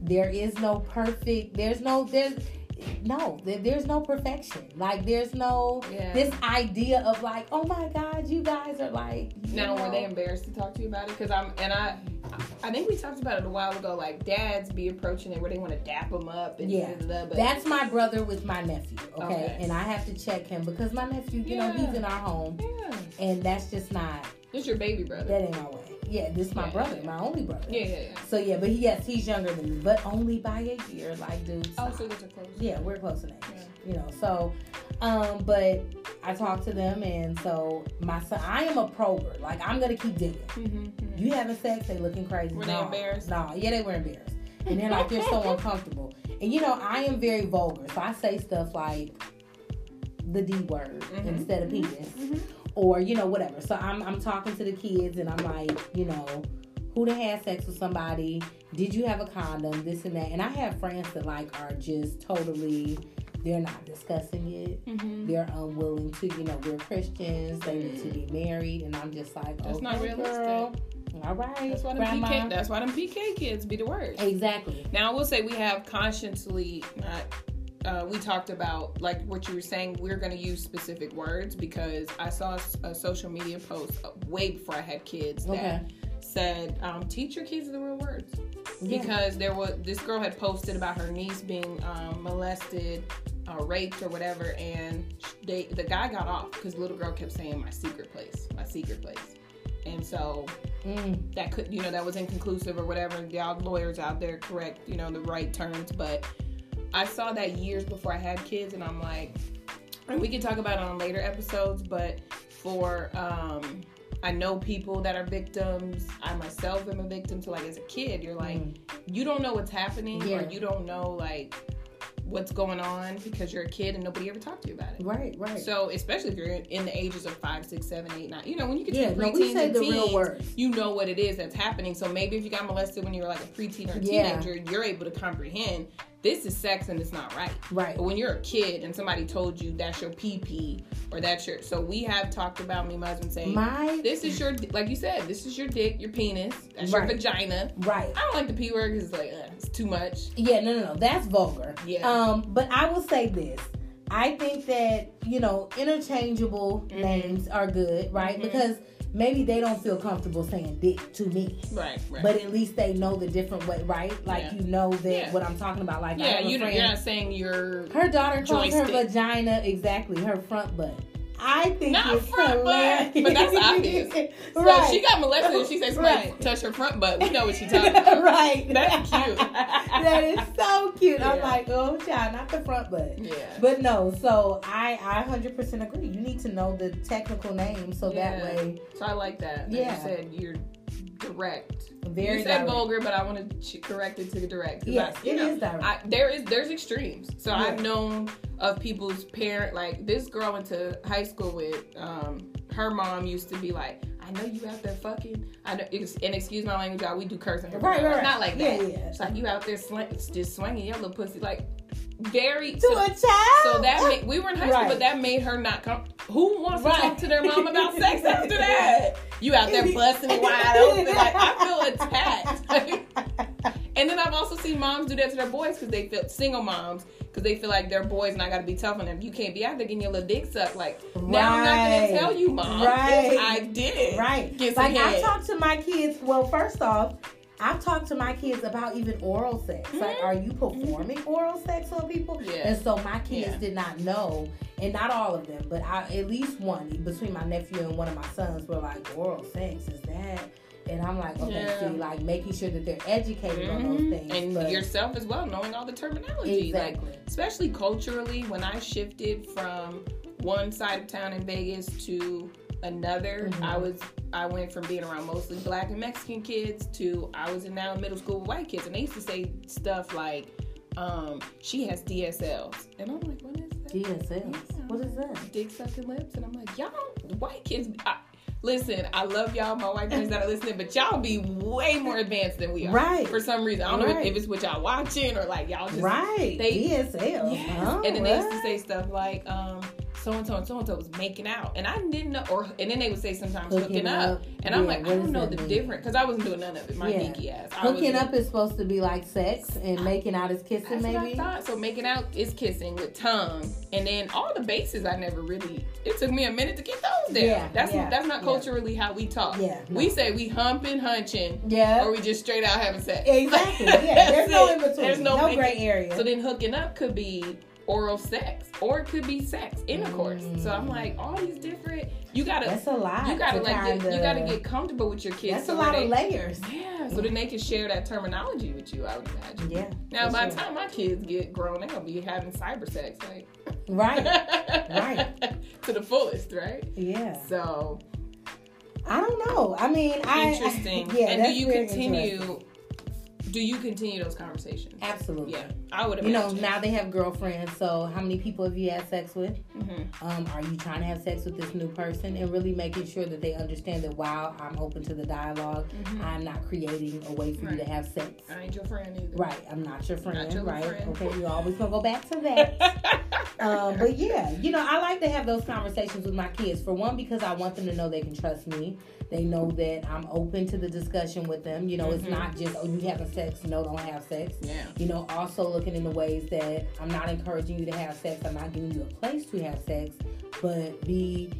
there is no perfect. There's no there's no there, there's no perfection. Like there's no Yeah. this idea of like oh my god you guys are like Now, know, were they embarrassed to talk to you about it? Because I'm, and I, I think we talked about it a while ago. Like dads be approaching it where they want to dap them up and Yeah. That's my brother with my nephew. Okay? Okay. and I have to check him because my nephew you know he's in our home yeah, and that's just not it's your baby brother. that ain't my way. Yeah, this is my Yeah, brother, yeah, my only brother. yeah, yeah, yeah. So yeah, but he, yes, he's younger than me, but only by a year. Like, dude. Oh, so those are close. Yeah, we're close in age. Yeah. You know, so um, but I talked to them and so my son I am a prober. Like I'm gonna keep digging. Mm-hmm, You having sex, they looking crazy. Were they no, embarrassed? No, yeah, they were embarrassed. And they're like, they're so uncomfortable. And you know, I am very vulgar. So I say stuff like the D word Mhm. instead of penis. Or, you know, whatever. So I'm I'm talking to the kids and I'm like, you know, who done had sex with somebody? Did you have a condom? This and that. And I have friends that like are just totally they're not discussing it. Mm-hmm. They're unwilling to, you know, we're Christians, they need to be married, and I'm just like, That's okay, not realistic. girl. All right, That's why them grandma. PK. That's why them PK kids be the worst. Exactly. Now I will say we have consciously not. Uh, we talked about like what you were saying. We're going to use specific words because I saw a, a social media post way before I had kids that Okay. said, um, "Teach your kids the real words." Yeah. Because there was this girl had posted about her niece being um, molested, uh, raped, or whatever, and they the guy got off because the little girl kept saying, "My secret place, my secret place," and so Mm. that could you know that was inconclusive or whatever y'all lawyers out there correct you know the right terms but i saw that years before i had kids and i'm like and we can talk about it on later episodes but for um i know people that are victims i myself am a victim so like as a kid you're like Mm. you don't know what's happening Yeah. or you don't know like what's going on because you're a kid and nobody ever talked to you about it Right, right. so especially if you're in the ages of five, six, seven, eight, nine, you know, when you get yeah, to preteens we say and the teens, real words. you know what it is that's happening. So maybe if you got molested when you were like a preteen or a Yeah. teenager, you're able to comprehend this is sex and it's not right. Right. But when you're a kid and somebody told you that's your pee pee or that's your, so we have talked about me, my husband saying, My this is your, like you said, this is your dick, your penis, that's Right. your vagina. right. I don't like the p word because it's like uh, it's too much. Yeah, no, no, no. That's vulgar. Yeah. Um, but I will say this. I think that, you know, interchangeable Mhm. names are good, right? Mhm. Because maybe they don't feel comfortable saying dick to me. Right, right. But at least they know the different way, right? Like Yeah. you know that Yeah. what I'm talking about. Like yeah, you, you're not saying you're her daughter calls her vagina exactly her front butt. I think Not it's front butt, but that's obvious. So right. she got molested and she says somebody Right. touch her front butt, we know what she's talking about. right. That's cute. that is so cute. I'm like, oh child, not the front butt. Yeah. But no, so I I 100% agree. You need to know the technical name so Yeah. that way So I like that. that Yeah. You said you're direct. very you said direct. vulgar, but I want to ch- correct it to direct. Yes, I, it know, is direct. I, there is there's extremes. So Yeah. I've known of people's parent like this girl went to high school with. Um, her mom used to be like, "I know you out there fucking." I know, and excuse my language, y'all. We do cursing Right, right, right. Not like that. yeah. It's like you out there slang, just swinging your little pussy, like very. to so- a child. so that made, we were in high school, Right. but that made her not come. Who wants to talk to their mom about sex after that? You out there busting it wide open, like I feel attacked. and then I've also seen moms do that to their boys because they feel single moms because they feel like their boys not got to be tough on them. You can't be out there getting your little dick sucked. Like now I'm not gonna tell you, mom. Right. I did. right. Get Like I talk to my kids. Well, first off, I've talked to my kids about even oral sex. Mm-hmm. Like, are you performing mm-hmm. oral sex on people? Yeah. And so my kids yeah. did not know, and not all of them, but I, at least one between my nephew and one of my sons were like, oral sex is that? And I'm like, okay, yeah. see, like making sure that they're educated mm-hmm. on those mm-hmm. things. And but... yourself as well, knowing all the terminology. Exactly. Like, especially culturally, when I shifted from one side of town in Vegas to another. Mm-hmm. I was I went from being around mostly black and Mexican kids to I was in now middle school with white kids, and they used to say stuff like, um, "She has DSLs," and I'm like, "What is that?" DSLs. Yeah. What is that? Dick sucking lips, and I'm like, "Y'all, white kids." I, Listen, I love y'all, my white friends that are listening, but y'all be way more advanced than we are. Right. For some reason. I don't right. know if, it's what y'all watching or like y'all just Right. They, DSL. Yes. Oh, and then they used to say stuff like, um, so and so and so and so was making out, and I didn't know. Or and then they would say sometimes hooking, hooking up. up, and I'm like, I don't know the difference because I wasn't doing none of it. My yeah. geeky ass. I hooking up is supposed to be like sex, and making out is kissing. maybe. So making out is kissing with tongue, and then all the bases I never really. It took me a minute to get those down. Yeah, that's yeah, that's not culturally how we talk. Yeah, no. we say we humping, hunching. Yeah, or we just straight out having sex. Exactly. yeah, there's no in between. There's no, no gray area. So then hooking up could be oral sex or it could be sex intercourse mm. so i'm like all these different you gotta that's a lot you gotta like get, you gotta get comfortable with your kids that's so a lot they, of layers. Yeah so then they can share that terminology with you i would imagine. Yeah now by sure. the time my kids get grown they're gonna be having cyber sex like right right. to the fullest right? Yeah. So i don't know. I mean interesting I, yeah and do you continue do you continue those conversations? Absolutely. Yeah, I would. You know, now they have girlfriends. So, how many people have you had sex with? Mm-hmm. Um, are you trying to have sex with this new person? And really making sure that they understand that while I'm open to the dialog mm-hmm. I'm not creating a way for right. you to have sex. I ain't your friend either. Right. I'm not your friend. Not your right. Friend. Okay. You always gonna go back to that. um, but yeah, you know, I like to have those conversations with my kids. For one, because I want them to know they can trust me. They know that I'm open to the discussion with them. You know, mm-hmm. it's not just oh you having sex, no, don't have sex. Yeah. You know, also looking in the ways that I'm not encouraging you to have sex. I'm not giving you a place to have sex, but be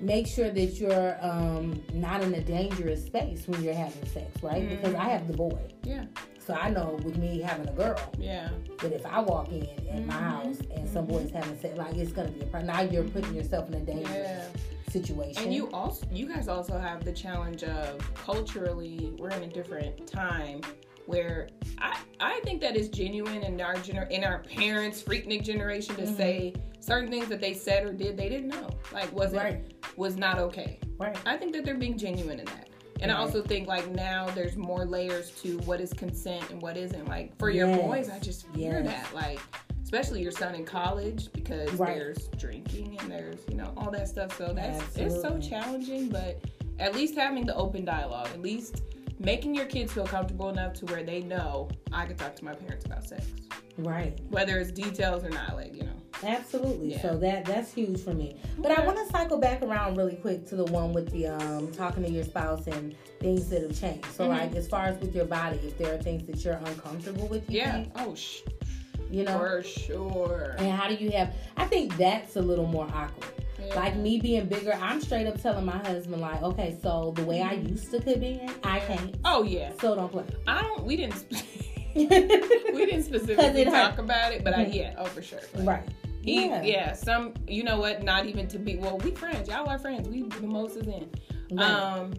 make sure that you're um, not in a dangerous space when you're having sex, right? Mm-hmm. Because I have the boy. Yeah. So I know with me having a girl. Yeah. But if I walk in at mm-hmm. my house and some boy's having sex, like it's gonna be a problem. Now you're putting yourself in a dangerous yeah situation. And you also, you guys also have the challenge of culturally, we're in a different time where I, I think that is genuine in our gener- in our parents freaknik generation to mm-hmm. say certain things that they said or did they didn't know like wasn't right. was not okay right i think that they're being genuine in that and right. i also think like now there's more layers to what is consent and what isn't like for yes. your boys i just fear yes. that like especially your son in college because right. there's drinking and there's you know all that stuff so that's Absolutely. it's so challenging but at least having the open dialogue at least making your kids feel comfortable enough to where they know i can talk to my parents about sex. Right. Whether it's details or not like you know. Absolutely. Yeah. so that that's huge for me. But okay. i want to cycle back around really quick to the one with the um talking to your spouse and things that have changed. So mm-hmm. like as far as with your body if there are things that you're uncomfortable with yeah. think, oh sh- you know? for sure. And how do you have i think that's a little more awkward like me being bigger i'm straight up telling my husband like okay so the way i mm-hmm. used to could be i can't oh yeah so don't play i don't we didn't we didn't specifically talk about it but i mm-hmm. yeah oh for sure like, right he, yeah. yeah, some you know what, not even to be well, we friends, y'all are friends. We the most is in. Right. Um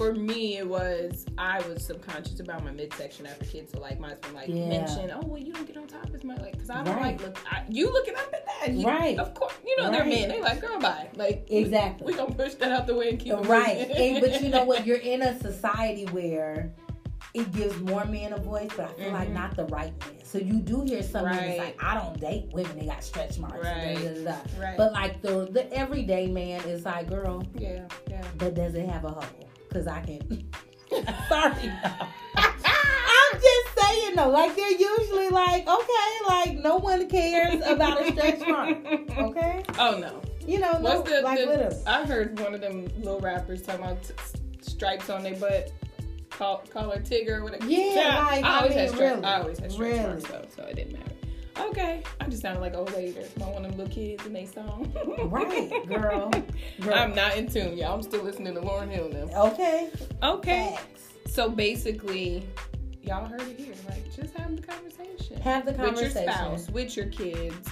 for me, it was I was subconscious about my midsection after kids. So like my husband like yeah. mentioned, oh well, you don't get on top as much, like because I don't right. like look. I, you looking up at that, you, right? Of course, you know right. they're men. They like girl, bye. Like exactly. We, we gonna push that out the way and keep it. right. and, but you know what? You're in a society where it gives more men a voice, but I feel mm-hmm. like not the right men. So you do hear some right. like, I don't date women, they got stretch marks. Right. Da, da, da, right. But like the the everyday man is like, girl, yeah, yeah. But does it have a hole? Because I can Sorry. I'm just saying though, like they're usually like, okay, like no one cares about a stretch mark. Okay? Oh no. You know, no, What's the, like the, I heard one of them little rappers talking about t- stripes on their butt. Call, call her Tigger or whatever. Yeah, yeah like, I, always mean, had really, I always had stretch really. marks though, so it didn't matter. Okay, I just sounded like old lady. There's one of them little kids in they song. right, girl. girl. I'm not in tune, y'all. I'm still listening to Lauryn Hill now. Okay. Okay. Facts. so basically, y'all heard it here. Like, just have the conversation. Have the conversation with your spouse, with your kids,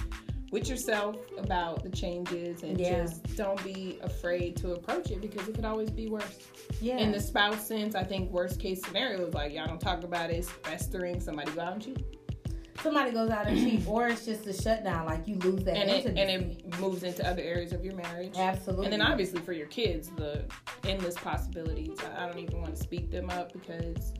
with yourself about the changes, and Yeah. just don't be afraid to approach it because it could always be worse. Yeah. In the spouse sense, I think worst case scenario is like y'all don't talk about it, it's festering. Somebody go out and cheat, Somebody goes out and cheat, or it's just a shutdown, like you lose that and it and it moves into other areas of your marriage. Absolutely. And then obviously for your kids, the endless possibilities. I don't even want to speak them up because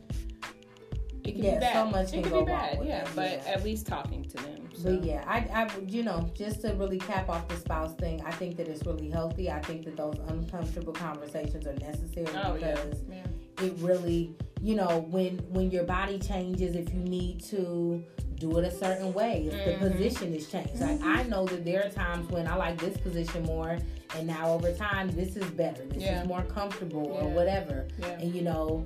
it can Yeah, be bad. so much it can can go be bad, yeah. it, But yeah. at least talking to them. So. But yeah, I, I, you know, just to really cap off the spouse thing, I think that it's really healthy. I think that those uncomfortable conversations are necessary Oh because yeah. it really, you know, when when your body changes, if you need to do it a certain way, if Mhm. the position is changed. Like I know that there are times when I like this position more, and now over time this is better, this Yeah. is more comfortable, or whatever. Yeah. And you know,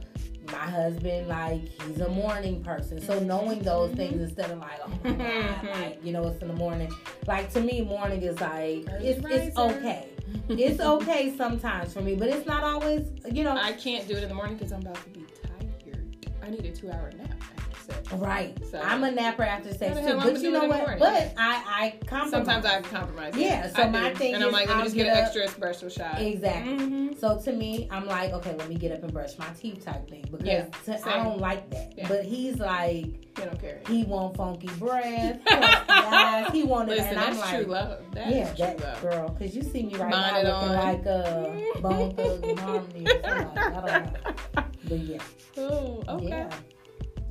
my husband, like, he's a morning person. So knowing those Mhm. things instead of like, oh my God, Mhm. like, you know, it's in the morning. Like, to me, morning is like, it's, it's okay. It's okay sometimes for me, but it's not always, you know, I can't do it in the morning because I'm about to be tired. I need a two hour nap sex. right. So- I'm a napper after sex too. But you know what? But I, I compromise. Sometimes I compromise. Yeah, so I my do. thing and I'm like, let me I'll just get, get an extra espresso shot. Exactly. Mhm. So to me, I'm like, okay, let me get up and brush my teeth type thing because Yeah, to- I don't like that. Yeah. But he's like, You don't care. he want funky breath, eyes, he wanted, Listen, and I'm that's like, true love. That is yeah, true that love. girl, because you see me right Bonnet now looking on. like uh, Bone and Harmony or. I don't know. But yeah, Oh, okay. yeah.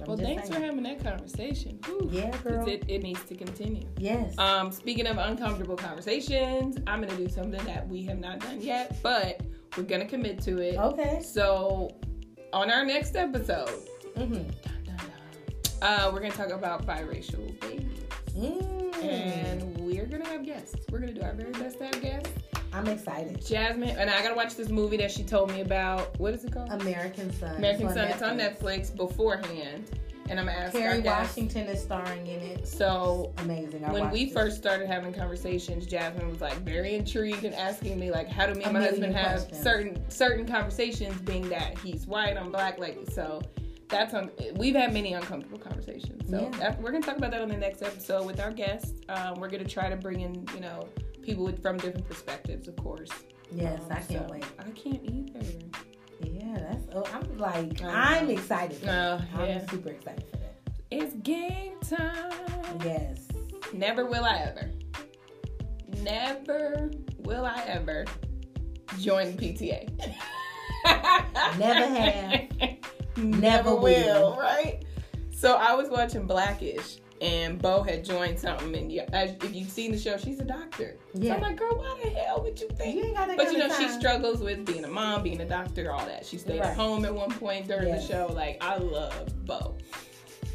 I'm Well, thanks for having that conversation. Whew. Yeah, girl. It, it needs to continue. yes. Um, speaking of uncomfortable conversations, I'm gonna do something that we have not done yet, but we're gonna commit to it. okay. So, on our next episode, Mm-hmm. dun, dun, dun, uh, we're gonna talk about biracial babies, Mm. and we're gonna have guests. We're gonna do our very best to have guests. I'm excited. Jasmine, and I gotta watch this movie that she told me about. What is it called? American Son. American It's Son. It's on Netflix beforehand, and I'm gonna ask our Kerry guests. Washington is starring in it. So Amazing. I when we it. first started having conversations, Jasmine was like very intrigued and asking me like, how do me and A my husband have questions. certain certain conversations, being that he's white, I'm black, like so. That's un- we've had many uncomfortable conversations. So Yeah. that- we're gonna talk about that on the next episode with our guests. Um, we're gonna try to bring in you know people with, from different perspectives, of course. Yes, Um, I can't so wait. I can't either. Yeah, that's. Oh, I'm like, know. I'm excited. For Uh. I'm yeah. super excited for that. It's game time. Yes. Never will I ever. Never will I ever join PTA. Never have. Never, Never will. will. Right? So I was watching Blackish and Bow had joined something and you, if you've seen the show, she's a doctor. So Yeah. I'm like, girl, why the hell would you think? You ain't got that But you know, she struggles with being a mom, being a doctor, all that. She stayed Right. at home at one point during Yes. the show. Like, I love Bow.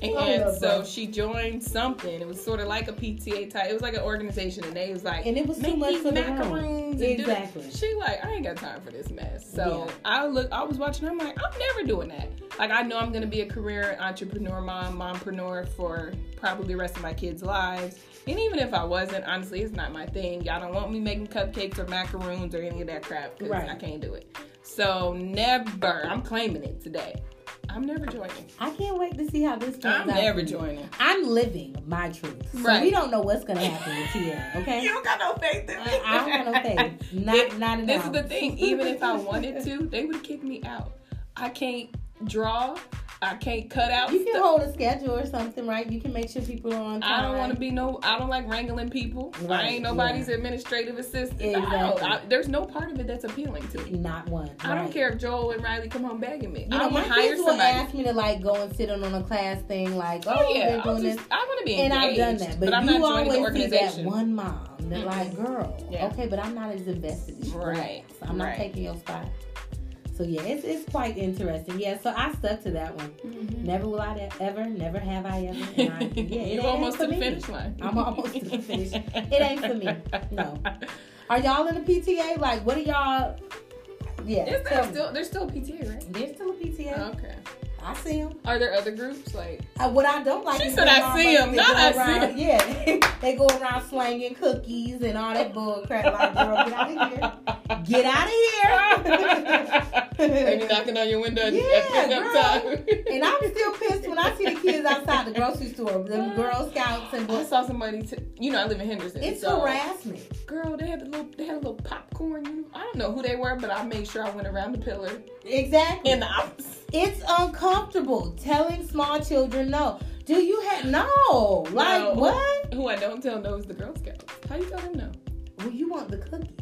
And, so Bow. she joined something. It was sort of like a PTA type. It was like an organization, and they was like, And it was too much for the macaroons. And. Exactly. She like, I ain't got time for this mess. So Yeah. I look, I was watching. I'm like, I'm never doing that. Like, I know I'm gonna be a career entrepreneur, mom, mompreneur for probably the rest of my kids' lives. And even if I wasn't, honestly, it's not my thing. Y'all don't want me making cupcakes or macaroons or any of that crap because Right. I can't do it. So never. I'm claiming it today. I'm never joining. I can't wait to see how this turns out. I'm out. never for you. joining. I'm living my truth. So Right. we don't know what's gonna happen with Tia. Okay. You don't got no faith in me. I, I don't have no faith. Not It- not This is the thing. Even if I wanted to, they would kick me out. I can't draw. I can't cut out. You can stuff. hold a schedule or something, right? You can make sure people are on time. I don't want to be no. I don't like wrangling people. I ain't nobody's administrative assistant. Exactly. I, there's no part of it that's appealing to me. Not one. I don't care if Joel and Riley come home begging me. You I know, my want to hire kids will somebody. ask me to like go and sit in on a class thing, like, oh, oh yeah, doing just, this. I want to be engaged, And I've done that, but, I'm you not joining the always see that one mom. They're like, girl, Yeah. okay, but I'm not as invested as you. Right, Relax. I'm not taking your spot. So yeah, it's it's quite interesting. Yeah, so I stuck to that one. Mhm. Never will I de- ever, never have I ever. I, yeah, it almost to the me. finish line. I'm almost to the finish. It ain't for me. No. Are y'all in the PTA? Like, what are y'all? Yeah, Is there me. still? There's still a PTA, right? There's still a PTA. Okay. I see them. Are there other groups like? Uh, what I don't like She is said, "I see mothers, 'em, they not I see around- 'em. Yeah, they go around slanging cookies and all that bull crap. Like, girl, get out of here. Get out of here. Maybe knocking on your window Yeah, at pickup time. and I'm still pissed when I see the kids outside the grocery store, them Girl Scouts and I saw somebody. T- you know, I live in Henderson. It's so, harassment. Girl, they had a little. They had a little popcorn. I don't know who they were, but I made sure I went around the pillar Exactly. in the house. It's uncomfortable telling small children no. Do you have no? Like No. what? Who I don't tell knows the Girl Scouts. How you tell them no? Well, you want the cookies.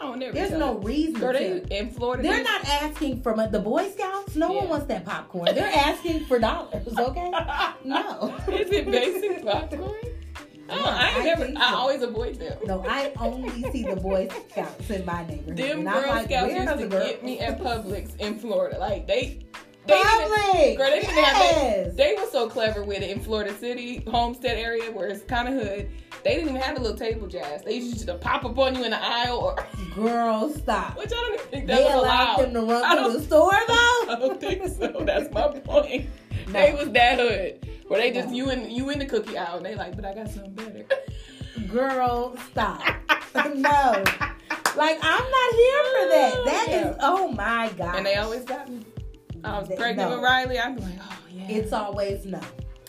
I don't never. There's no them. reason Girl, to. they in Florida. They're not asking for my, the Boy Scouts. No one wants that popcorn. They're asking for dollars. Okay. No. Is it basic popcorn? Oh, No, I I never. I always avoid them. No, I only see the Boy Scouts in my neighborhood. Them Girl like, Scouts used to get me at Publix in Florida. Like they, they didn't- Publix. Girl, they didn't have yes. that. They were so clever with it in Florida City, Homestead area, where it's kind of hood. They didn't even have a little table jazz. They used to pop up on you in the aisle, or Girl, stop. which I don't even think that They was allowed allowed. them to run through the store though. I don't think so. That's my point. No. They was that hood, where they just No. you in you in the cookie aisle, and they like, but I got something better. Girl, stop. no. Like I'm not here for that. That is oh my god. and they always got me. I was pregnant no. with Riley. I'd be like, oh yeah. It's always no.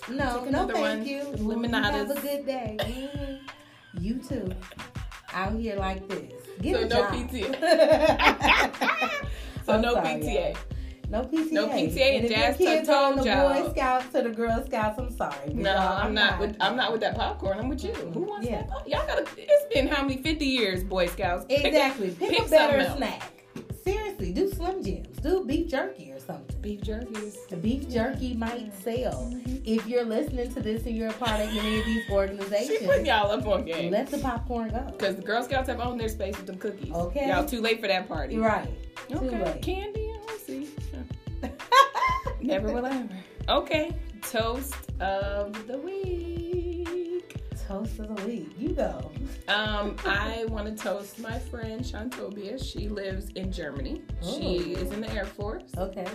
No, no, thank one. you. Lemonades. Have a good day. Mhm. You too. Out here like this. Get So a no job. PTA. so I'm no sorry, PTA. y'all. No PTA. No PTA and your Jazz kids are the. Boy Scouts to the Girl Scouts, I'm sorry. No, I'm not with I'm not with that popcorn. I'm with you. Who wants Yeah. that? Pop- Y'all gotta. It's been how many 50 years, Boy Scouts? Pick a- Exactly. Pick, pick a better else. snack. Seriously, do Slim Jims. Do beef jerky something. beef jerky. The beef jerky might sell. Mhm. If you're listening to this and you're a part of any of these She putting y'all up on game. let the popcorn go. Because the Girl Scouts have owned their space with them cookies. Okay. Y'all too late for that party. Right. Too Okay. late. Candy. I see. Never will ever. Okay. Toast of the week. Toast of the week. You go. Um, I want to toast my friend Shantobia. She lives in Germany. She Oh. is in the Air Force. Okay.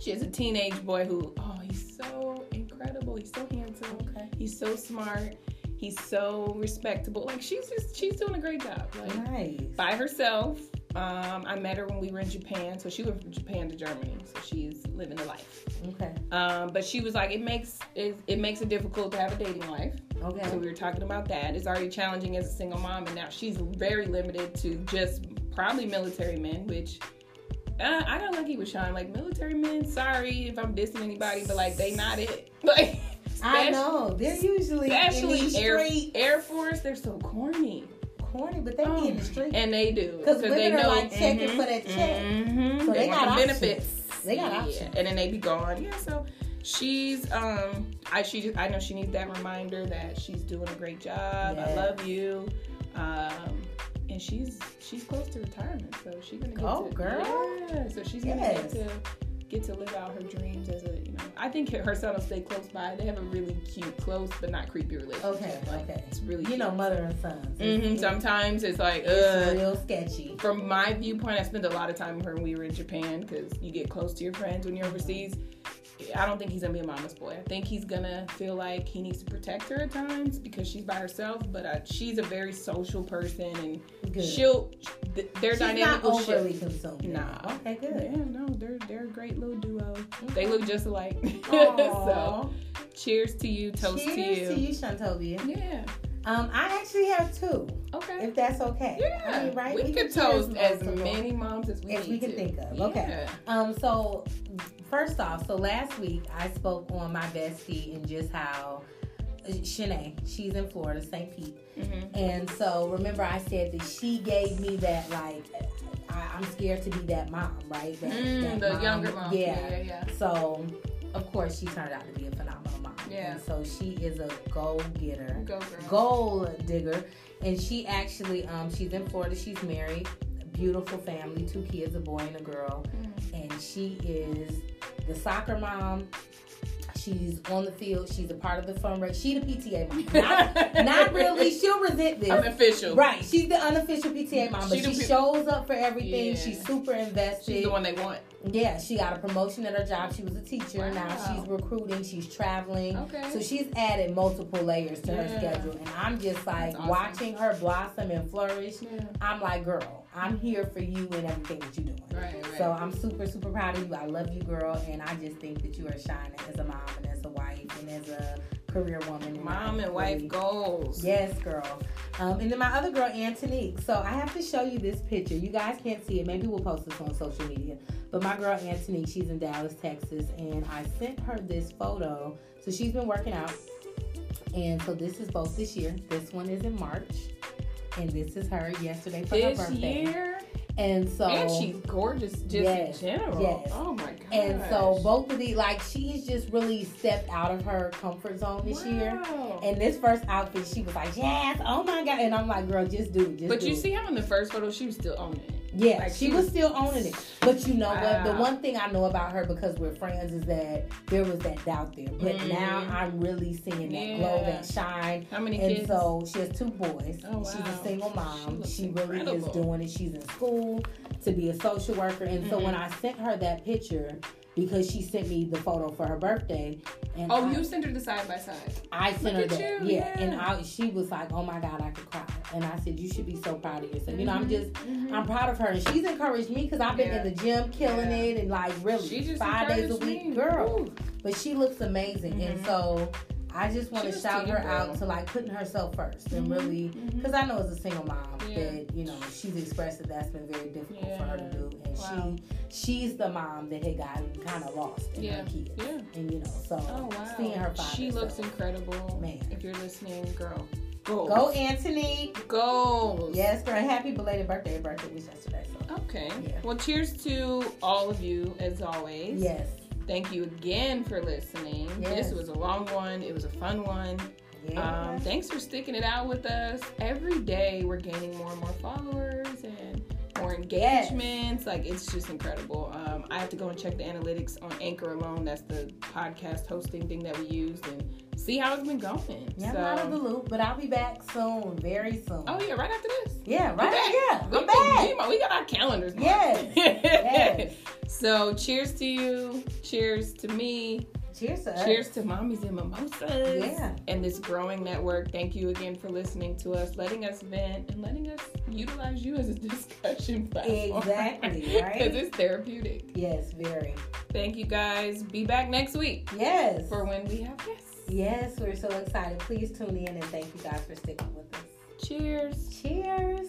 She has a teenage boy who, oh, he's so incredible. He's so handsome. Okay. He's so smart. He's so respectable. Like she's just, she's doing a great job. Like Nice. by herself. Um, I met her when we were in Japan. So she went from Japan to Germany. So she's living the life. Okay. Um, but she was like, it makes it, it makes it difficult to have a dating life. Okay. So we were talking about that. It's already challenging as a single mom, and now she's very limited to just probably military men, which uh, I got lucky with Sean. Like military men, sorry if I'm dissing anybody, but like they not it. Like I know. They're usually especially Air. Air Force, they're so corny. Corny, but they Oh, be in the street. And they do. 'Cause they women are, know like, checking mhm, for that check. mhm. So they want got the benefits. They got yeah. options. And then they be gone. Yeah, so she's um I she just, I know she needs that reminder that she's doing a great job. I love you. Um and she's she's close to retirement, so she's gonna get Oh, to girl. Yeah, so she's gonna get to get to live out her dreams as a you know I think her son will stay close by. They have a really cute, close but not creepy relationship. Okay, Like, okay. It's really You know, mother and sons. hmm It's- Sometimes it's like, It's ugh. real sketchy. From my viewpoint, I spent a lot of time with her when we were in Japan because you get close to your friends when you're overseas. I don't think he's gonna be a mama's boy. I think he's gonna feel like he needs to protect her at times because she's by herself. But uh, she's a very social person, and Good. she'll th- their She's dynamic not will overly shift. Nah. Okay, good. Yeah, no, they're they're a great little duo. They look just alike. So, cheers to you, toast Cheers to you. to you, Shantobia. Yeah. Um, I actually have two, Okay. if that's okay. Yeah, I mean, right? we, can toast as many moms as we As we can think of. Okay. Um, so first off, so last week I spoke on my bestie and just how uh, Shanae, she's in Florida, St. Pete. Mhm. And so remember I said that she gave me that like I, I'm scared to be that mom, right? That, Mm, that the younger mom. Yeah. Yeah, yeah, yeah. So of course she turned out to be a phenomenal mom. Yeah. And so she is a goal getter Go goal digger and she actually um she's in florida she's married beautiful family two kids a boy and a girl Mm. and she is the soccer mom she's on the field she's a part of the fundraiser she the pta mom. Not, not really. She'll resent this. Unofficial. right. She's the unofficial pta mom but She she, shows up for everything. Yeah. she's super invested She's the one they want. Yeah, she got a promotion at her job. She was a teacher. Now she's recruiting. She's traveling. Okay. So she's added multiple layers to her schedule. And I'm just like awesome. watching her blossom and flourish. Yeah. I'm like, girl, I'm here for you and everything that you're doing. Right, right. So I'm super, super proud of you. I love you, girl, and I just think that you are shining as a mom and as a wife and as a career woman. Mom and wife goals. Yes, girl. Um, and then my other girl, Antonique. So I have to show you this picture. You guys can't see it. Maybe we'll post this on social media. But my girl, Antonique, she's in Dallas, Texas. And I sent her this photo. So she's been working out. And so this is both this year. This one is in March. And this is her yesterday for This her birthday. year, And so and she's gorgeous just Yes, in general. yes. Oh my god. and so both of these like she's just really stepped out of her comfort zone this year. And this first outfit, she was like, "Yes, oh my god!" And I'm like, "Girl, just do it." Just but do you it. see how in the first photo she was still on it. Yeah, Like, she, she was, was- still owning it. But you know what? The one thing I know about her because we're friends is that there was that doubt there. But Mhm. now I'm really seeing that glow, that shine. How many And kids? so she has two boys. Oh, wow. She's a single mom. looks She, really is doing it. She's in school to be a social worker. And so Mhm. when I sent her that picture, because she sent me the photo for her birthday, and oh, I, you sent her the side by side. I sent her Look at that. you, Yeah. And yeah. I, she was like, "Oh my God, I could cry." And I said, "You should be so proud of yourself." You know, I'm Mhm, just mhm. I'm proud of her, and she's encouraged me because I've been Yeah. in the gym killing Yeah. it and like really She just five days a week, me. girl. Ooh. But she looks amazing, and Mhm. so I just want to shout her you, out to like putting herself 1st and Mhm, really because I know as a single mom Yeah. that you know she's expressed that that's been very difficult for her to do, and Wow. she she's the mom that had gotten kind of lost in Yeah. her kids, Yeah. and you know so Oh wow. seeing her father, she looks so- incredible. Man. If you're listening, girl, goals. Go Antonique. Go. Yes, girl. Happy belated birthday. Birthday was yesterday. So Okay. Yeah. Well, cheers to all of you as always. yes, Thank you again for listening. Yes. This was a long one. It was a fun one. Um, thanks for sticking it out with us. Every day we're gaining more and more followers and more Yes. engagements. Like it's just incredible. Um, I have to go and check the analytics on Anchor alone. That's the podcast hosting thing that we used and see how it's been going. Yeah, so, I'm out of the loop, but I'll be back soon, very soon. oh yeah, right after this. yeah, right. back. Yeah, We, I'm back. we- got our calendars. Yes. Yes. So cheers to you. Cheers to me. Cheers to us. Cheers to mommies and mimosas. Yeah. And this growing network. Thank you again for listening to us, letting us vent, and letting us utilize you as a discussion platform. Exactly, right? Because it's therapeutic. Yes, very. Thank you guys. Be back next week Yes. for when we have guests. yes, we're so excited. Please tune in and thank you guys for sticking with us. Cheers. Cheers.